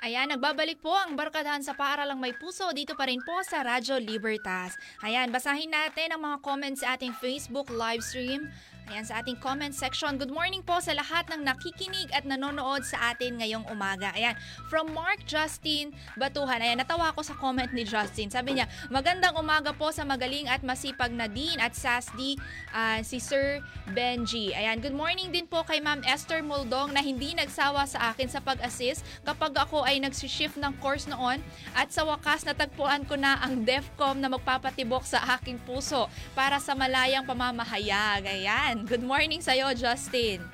Ayan, nagbabalik po ang Barkadahan sa Paaralang May Puso dito pa rin po sa Radyo Libertas. Ayan, basahin natin ang mga comments sa ating Facebook live stream. Ayan, sa ating comment section. Good morning po sa lahat ng nakikinig at nanonood sa atin ngayong umaga. Ayan, from Mark Justin Batuhan. Ayan, natawa ako sa comment ni Justin. Sabi niya, magandang umaga po sa magaling at masipag na Dean at SASD ah, si Sir Benji. Ayan, good morning din po kay Ma'am Esther Muldong na hindi nagsawa sa akin sa pag-assist kapag ako ay nagsishift ng course noon at sa wakas natagpuan ko na ang DEFCOM na magpapatibok sa aking puso para sa malayang pamamahayag. Ayan, good morning sa'yo, Justin.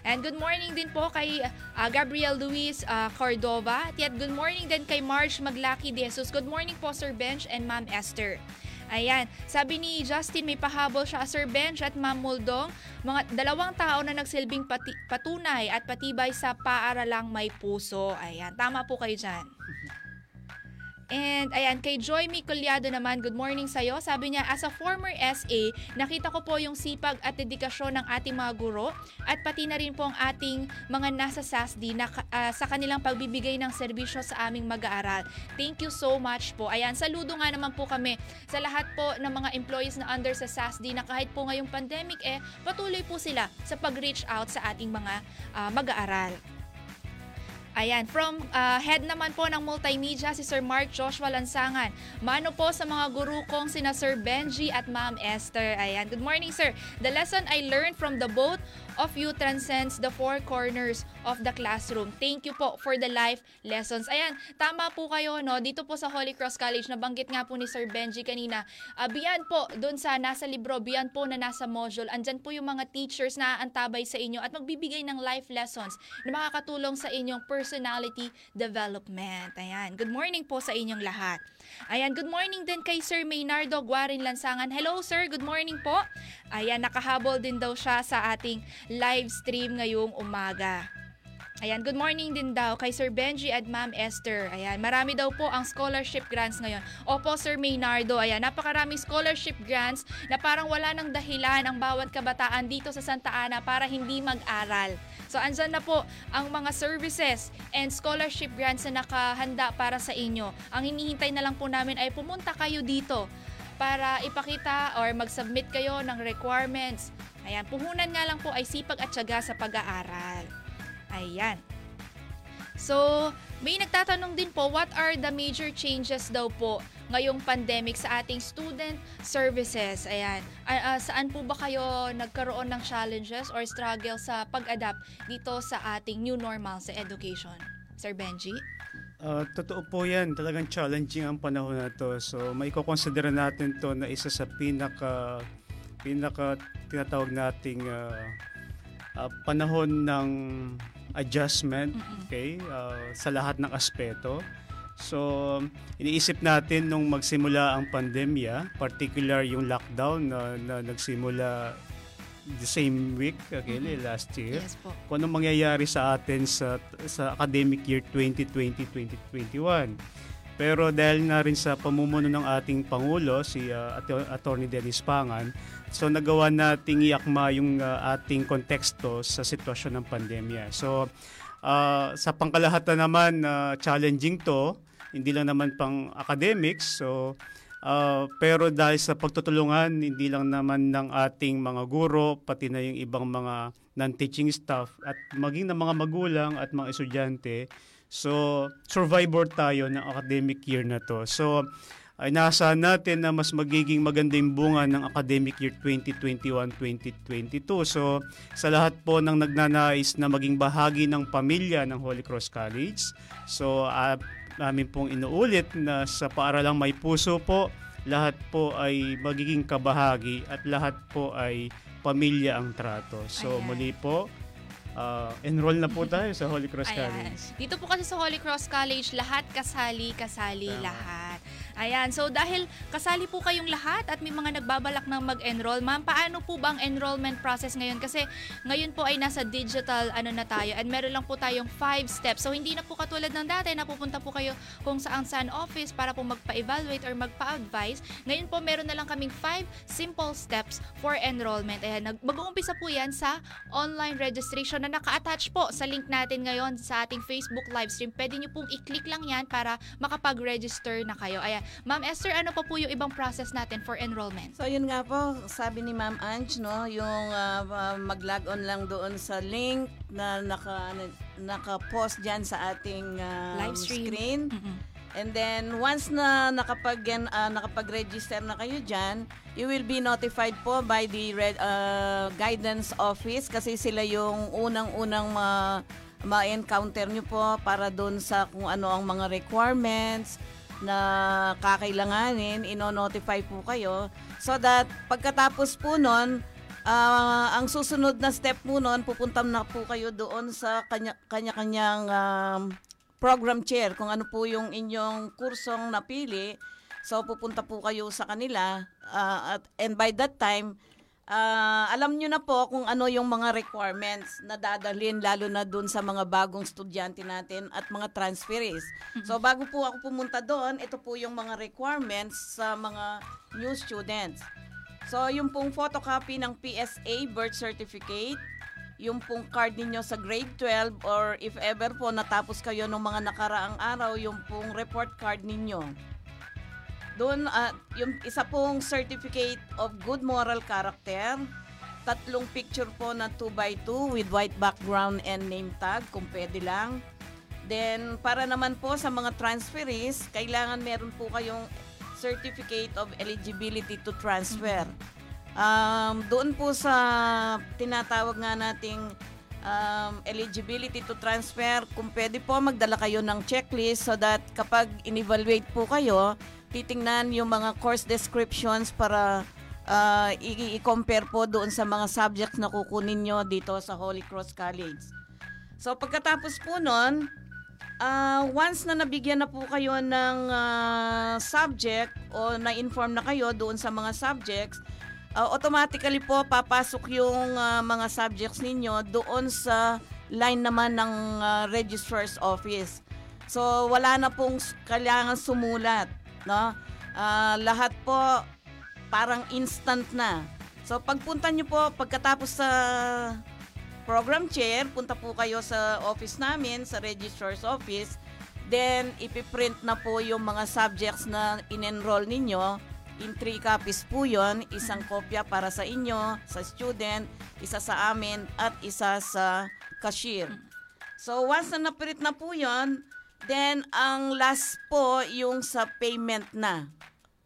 And good morning din po kay ah, Gabriel Luis ah, Cordova. At good morning din kay Marge Maglaki de Jesus. Good morning po Sir Bench and Ma'am Esther. Ayan, sabi ni Justin may pahabol siya Sir Bench at Ma'am Muldong, mga dalawang tao na nagsilbing pati- patunay at patibay sa paaralang may puso. Ayan, tama po kayo dyan. And ayan, kay Joy Mi naman, good morning sa'yo. Sabi niya, as a former SA, nakita ko po yung sipag at dedikasyon ng ating mga guro at pati na rin po ang ating mga nasa SASD na, ah, sa kanilang pagbibigay ng serbisyo sa aming mag-aaral. Thank you so much po. Ayan, saludo nga naman po kami sa lahat po ng mga employees na under sa SASD na kahit po ngayong pandemic eh, patuloy po sila sa pag-reach out sa ating mga ah, mag-aaral. Ayan, from uh, head naman po ng multimedia si Sir Mark Joshua Lansangan. Mano po sa mga guru kong sina Sir Benji at Ma'am Esther. Ayan, good morning sir. The lesson I learned from the both of you transcends the four corners of the classroom. Thank you po for the life lessons. Ayan, tama po kayo no. Dito po sa Holy Cross College nabanggit nga po ni Sir Benji kanina. Uh, beyond po doon sa nasa libro, beyond po na nasa module, andyan po yung mga teachers na aantabay sa inyo at magbibigay ng life lessons na makakatulong sa inyong personality development. Ayan, good morning po sa inyong lahat. Ayan, good morning din kay Sir Maynardo Guarin Lansangan. Hello sir, good morning po. Ayan, nakahabol din daw siya sa ating live stream ngayong umaga. Ayan, good morning din daw kay Sir Benji at Ma'am Esther. Ayan, marami daw po ang scholarship grants ngayon. Opo, Sir Maynardo. Ayan, napakaraming scholarship grants na parang wala nang dahilan ang bawat kabataan dito sa Santa Ana para hindi mag-aral. So, andyan na po ang mga services and scholarship grants na nakahanda para sa inyo. Ang hinihintay na lang po namin ay pumunta kayo dito para ipakita or mag-submit kayo ng requirements. Ayan, puhunan nga lang po ay sipag at syaga sa pag-aaral. Ayan. So, may nagtatanong din po, what are the major changes daw po ngayong pandemic sa ating student services? Ayan. Ah, ah, saan po ba kayo nagkaroon ng challenges or struggle sa pag-adapt dito sa ating new normal sa education? Sir Benji? Uh, totoo po yan. Talagang challenging ang panahon na to. So, may consider natin to na isa sa pinaka pinaka tinatawag nating uh, uh, panahon ng adjustment okay uh, sa lahat ng aspeto. So, iniisip natin nung magsimula ang pandemya, particular yung lockdown na, na nagsimula the same week, okay, Mhm. last year. Yes po. Kung anong mangyayari sa atin sa sa academic year 2020-2021. Pero dahil na rin sa pamumuno ng ating Pangulo, si uh, At- Attorney Dennis Pangan, so nagawa nating iakma yung uh, ating konteksto sa sitwasyon ng pandemya. So uh, sa pangkalahatan naman, uh, challenging to, hindi lang naman pang academics. So uh, pero dahil sa pagtutulungan, hindi lang naman ng ating mga guro, pati na yung ibang mga non-teaching staff at maging ng mga magulang at mga estudyante, So, survivor tayo ng academic year na to. So, ay naasahan natin na mas magiging maganda yung bunga ng academic year 2021-2022. So, sa lahat po ng nagnanais na maging bahagi ng pamilya ng Holy Cross College, so uh, namin pong inuulit na sa paaralang may puso po, lahat po ay magiging kabahagi at lahat po ay pamilya ang trato. So, Ayan. muli po, uh, enroll na po tayo sa Holy Cross Ayan. College. Dito po kasi sa Holy Cross College, lahat kasali, kasali Tama. lahat. Ayan, so dahil kasali po kayong lahat at may mga nagbabalak ng mag-enroll, ma'am, paano po ba ang enrollment process ngayon? Kasi ngayon po ay nasa digital ano na tayo and meron lang po tayong five steps. So hindi na po katulad ng dati na pupunta po kayo kung saan saan office para po magpa-evaluate or magpa-advise. Ngayon po meron na lang kaming five simple steps for enrollment. Ayan, mag-uumpisa po yan sa online registration na naka-attach po sa link natin ngayon sa ating Facebook livestream. Pwede nyo pong i-click lang yan para makapag-register na kayo. Ayan, Ma'am Esther, ano pa po yung ibang process natin for enrollment? So yun nga po, sabi ni Ma'am Ange, no, yung ah, mag-log on lang doon sa link na naka ano, naka-post diyan sa ating ah, Live stream. screen. And then once na nakapag ah, nakapag-register na kayo diyan, you will be notified po by the red, ah, guidance office kasi sila yung unang-unang ma ma-encounter nyo po para doon sa kung ano ang mga requirements na kakailanganin, ino-notify po kayo so that pagkatapos po nun, ah, ang susunod na step po nun, pupunta na po kayo doon sa kanya, kanya-kanyang um, program chair, kung ano po yung inyong kursong napili. So pupunta po kayo sa kanila ah, at and by that time Ah, alam nyo na po kung ano yung mga requirements na dadalhin lalo na dun sa mga bagong estudyante natin at mga transferees. So bago po ako pumunta doon, ito po yung mga requirements sa mga new students. So yung pong photocopy ng PSA birth certificate, yung pong card ninyo sa grade 12 or if ever po natapos kayo ng mga nakaraang araw, yung pong report card ninyo. Doon, at yung isa pong certificate of good moral character, tatlong picture po na 2x2 with white background and name tag kung pwede lang. Then, para naman po sa mga transferees, kailangan meron po kayong certificate of eligibility to transfer. Um, doon po sa tinatawag nga nating um, eligibility to transfer, kung pwede po magdala kayo ng checklist so that kapag in-evaluate po kayo, titingnan yung mga course descriptions para uh, i-compare po doon sa mga subjects na kukunin nyo dito sa Holy Cross College. So pagkatapos po nun, uh, once na nabigyan na po kayo ng uh, subject o na-inform na kayo doon sa mga subjects, uh, automatically po papasok yung uh, mga subjects ninyo doon sa line naman ng uh, registrar's office. So wala na pong kailangan sumulat, no? Ah, lahat po parang instant na. So pagpunta nyo po pagkatapos sa program chair, punta po kayo sa office namin, sa registrar's office. Then, ipiprint na po yung mga subjects na in-enroll ninyo. In three copies po yon Isang kopya para sa inyo, sa student, isa sa amin, at isa sa cashier. So, once na naprint na po yon then ang last po yung sa payment na.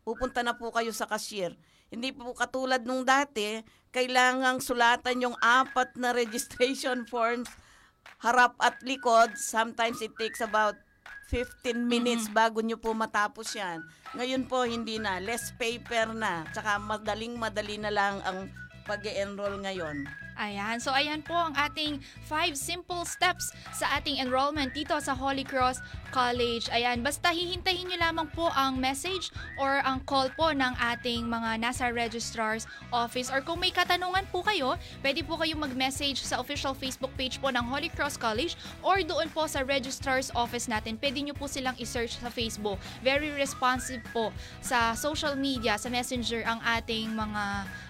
Pupunta na po kayo sa cashier. Hindi po katulad nung dati, kailangang sulatan yung apat na registration forms harap at likod. Sometimes it takes about 15 minutes bago nyo po matapos yan. Ngayon po, hindi na. Less paper na. Tsaka madaling-madali na lang ang pag enroll ngayon. Ayan. So, ayan po ang ating five simple steps sa ating enrollment dito sa Holy Cross College. Ayan. Basta hihintayin nyo lamang po ang message or ang call po ng ating mga nasa registrar's office. Or kung may katanungan po kayo, pwede po kayong mag-message sa official Facebook page po ng Holy Cross College or doon po sa registrar's office natin. Pwede nyo po silang isearch sa Facebook. Very responsive po sa social media, sa messenger ang ating mga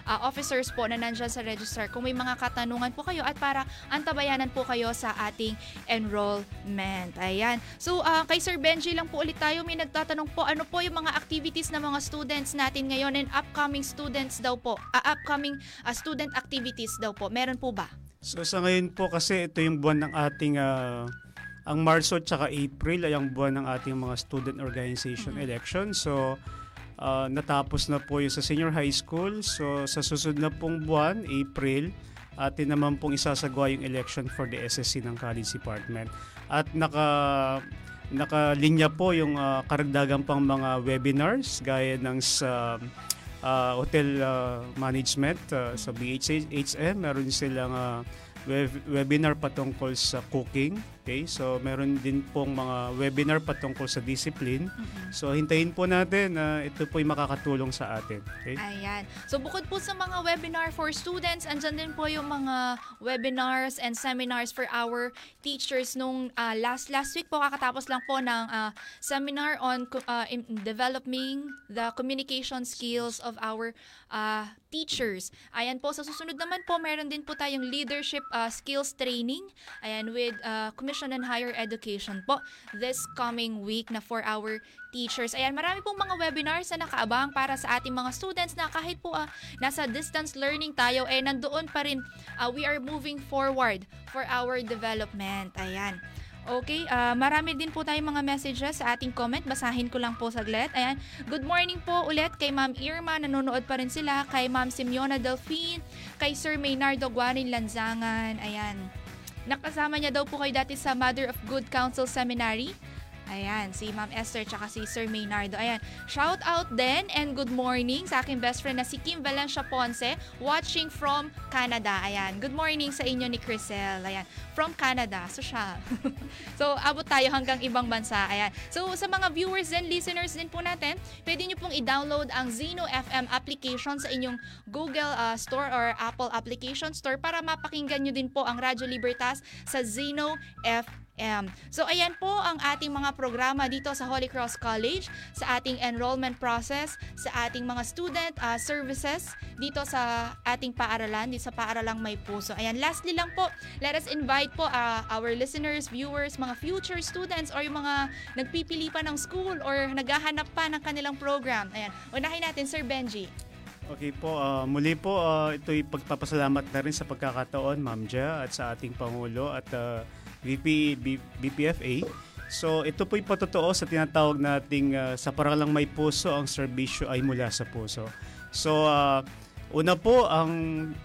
uh, officers po na nandyan sa registrar kung may mga katanungan po kayo at para antabayanan po kayo sa ating enrollment. Ayan. So, uh, kay Sir Benji lang po ulit tayo. May nagtatanong po, ano po yung mga activities ng mga students natin ngayon and upcoming students daw po? Uh, upcoming uh, student activities daw po. Meron po ba? So sa ngayon po kasi ito yung buwan ng ating ah, ang Marso at saka April ay ang buwan ng ating mga student organization election. So ah, natapos na po yung sa senior high school. So sa susunod na pong buwan, April, atin naman pong isasagawa yung election for the SSC ng College Department. At naka nakalinya po yung ah, karagdagan pang mga webinars gaya ng sa ah, hotel ah, management ah, sa BHM meron silang ah, web- webinar patungkol sa cooking okay so meron din pong mga webinar patungkol sa discipline. So hintayin po natin na ito po yung makakatulong sa atin okay? Ayan. So bukod po sa mga webinar for students, andyan din po yung mga webinars and seminars for our teachers nung ah, last last week po kakatapos lang po ng ah, seminar on in- developing the communication skills of our ah, teachers. Ayan po sa susunod naman po meron din po tayong leadership ah, skills training. Ayan with ah, Commission on Higher Education po this coming week na for our teachers. Ayan, marami pong mga webinars na nakaabang para sa ating mga students na kahit po ah, nasa distance learning tayo, eh nandoon pa rin, ah, we are moving forward for our development. Ayan. Okay, ah, marami din po tayong mga messages sa ating comment. Basahin ko lang po saglit. Ayan. Good morning po ulit kay Ma'am Irma. Nanonood pa rin sila. Kay Ma'am Simeona Delphine. Kay Sir Maynardo Guarin Lanzangan. Ayan. Nakasama niya daw po kayo dati sa Mother of Good Counsel Seminary. Ayan, si Ma'am Esther tsaka si Sir Maynardo. Ayan, shout out din and good morning sa aking best friend na si Kim Valencia Ponce watching from Canada. Ayan, good morning sa inyo ni Crisel. Ayan, from Canada, social. so, abot tayo hanggang ibang bansa. Ayan. So, sa mga viewers and listeners din po natin, pwede nyo pong i-download ang Zeno FM application sa inyong Google uh, Store or Apple Application Store para mapakinggan nyo din po ang Radyo Libertas sa Zeno FM. So ayan po ang ating mga programa dito sa Holy Cross College, sa ating enrollment process, sa ating mga student uh, services dito sa ating paaralan, dito sa paaralang may puso. Ayan, lastly lang po, let us invite po uh, our listeners, viewers, mga future students or yung mga nagpipili pa ng school or naghahanap pa ng kanilang program. Ayan, unahin natin Sir Benji. Okay po, uh, muli po uh, ito'y pagpapasalamat na rin sa pagkakataon, Ma'am Ja, at sa ating Pangulo at uh, VP, B, BPFA. So ito po'y patotoo sa tinatawag nating uh, sa paralang may puso, ang serbisyo ay mula sa puso. So uh, una po, ang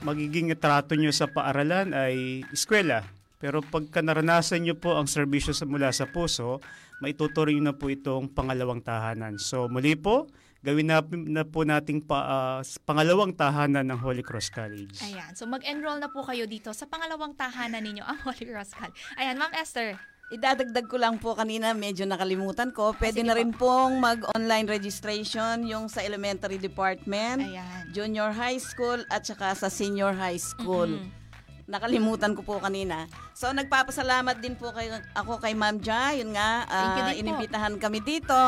magiging trato nyo sa paaralan ay eskwela. Pero pagka naranasan nyo po ang serbisyo sa mula sa puso, maituturing na po itong pangalawang tahanan. So muli po, gawin na, na po nating pa, uh, pangalawang tahanan ng Holy Cross College. Ayan. So mag-enroll na po kayo dito sa pangalawang tahanan ninyo, ang Holy Cross College. Ayan, Ma'am Esther. Idadagdag ko lang po kanina, medyo nakalimutan ko. Pwede na rin pong mag-online registration yung sa elementary department, Ayan. junior high school, at saka sa senior high school. Mhm. Nakalimutan ko po kanina. So nagpapasalamat din po kayo, ako kay Ma'am Ja. Yun nga, ah, po. inimbitahan kami dito.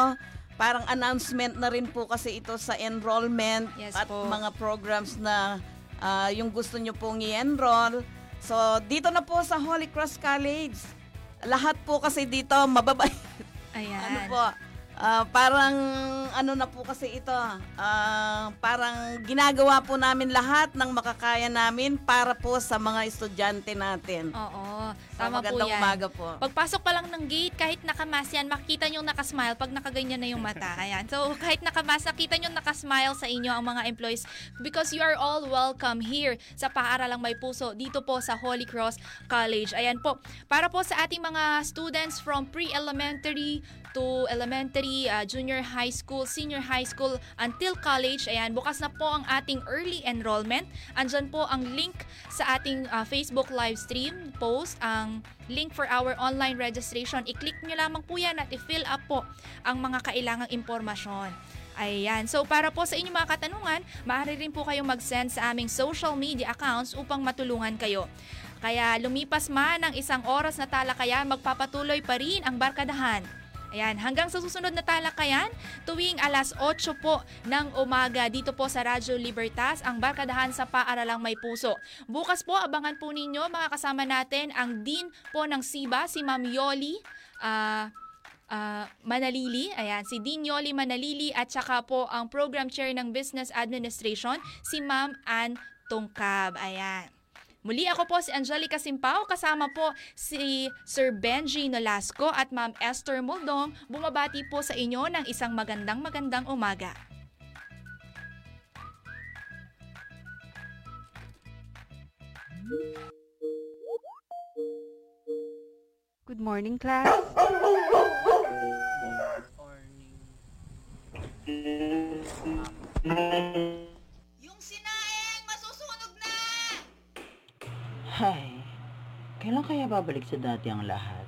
Parang announcement na rin po kasi ito sa enrollment Yes at po. mga programs na ah, yung gusto nyo pong i-enroll. So dito na po sa Holy Cross College. Lahat po kasi dito mababay. Ayan. ano po? Ah, parang ano na po kasi ito, ah, parang ginagawa po namin lahat ng makakaya namin para po sa mga estudyante natin. Oo, So, tama po magandang yan. umaga po. Pagpasok pa lang ng gate, kahit nakamas yan, makikita nyo nakasmile pag nakaganyan na yung mata. Ayan. So, kahit nakamas, nakita nyo nakasmile sa inyo ang mga employees because you are all welcome here sa Paaralang May Puso dito po sa Holy Cross College. Ayan po. Para po sa ating mga students from pre-elementary to elementary, uh, junior high school, senior high school, until college. Ayan, bukas na po ang ating early enrollment. Andyan po ang link sa ating uh, Facebook live stream post, ang link for our online registration. I-click nyo lamang po yan at i-fill up po ang mga kailangang impormasyon. Ayan. So para po sa inyong mga katanungan, maaari rin po kayong mag-send sa aming social media accounts upang matulungan kayo. Kaya lumipas man ng isang oras na talakayan, magpapatuloy pa rin ang barkadahan. Ayan, hanggang sa susunod na talakayan, tuwing alas 8 po ng umaga dito po sa Radyo Libertas, ang barkadahan sa Paaralang May Puso. Bukas po, abangan po ninyo, mga kasama natin, ang Dean po ng SIBA, si Ma'am Yoli, ah, ah, Manalili, ayan, si Dean Yoli Manalili at saka po ang Program Chair ng Business Administration, si Ma'am Ann Tungkab. Ayan. Muli ako po si Angelica Simpao, kasama po si Sir Benji Nolasco at Ma'am Esther Muldong. Bumabati po sa inyo ng isang magandang magandang umaga. Good morning, class. Hay, kailan kaya babalik sa dati ang lahat?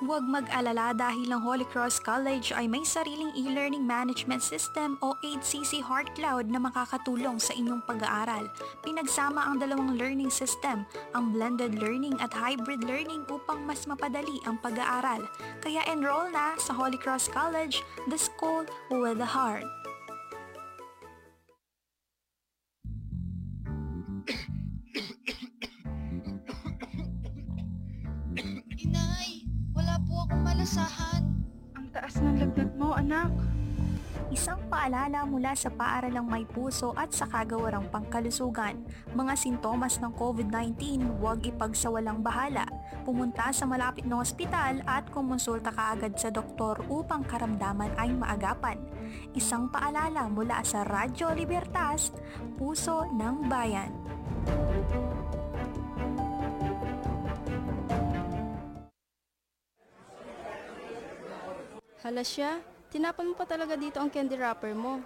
Huwag mag-alala dahil ang Holy Cross College ay may sariling e-learning management system o 8CC Heart Cloud na makakatulong sa inyong pag-aaral. Pinagsama ang dalawang learning system, ang blended learning at hybrid learning upang mas mapadali ang pag-aaral. Kaya enroll na sa Holy Cross College, the school with a heart. Akong malasahan. Ang taas ng lagnat mo, anak. Isang paalala mula sa paaralang may puso at sa kagawarang pangkalusugan. Mga sintomas ng COVID-19, huwag ipagsawalang bahala. Pumunta sa malapit na ospital at kumonsulta kaagad sa doktor upang karamdaman ay maagapan. Isang paalala mula sa Radyo Libertas, Puso ng Bayan. Hala siya, tinapon mo pa talaga dito ang candy wrapper mo.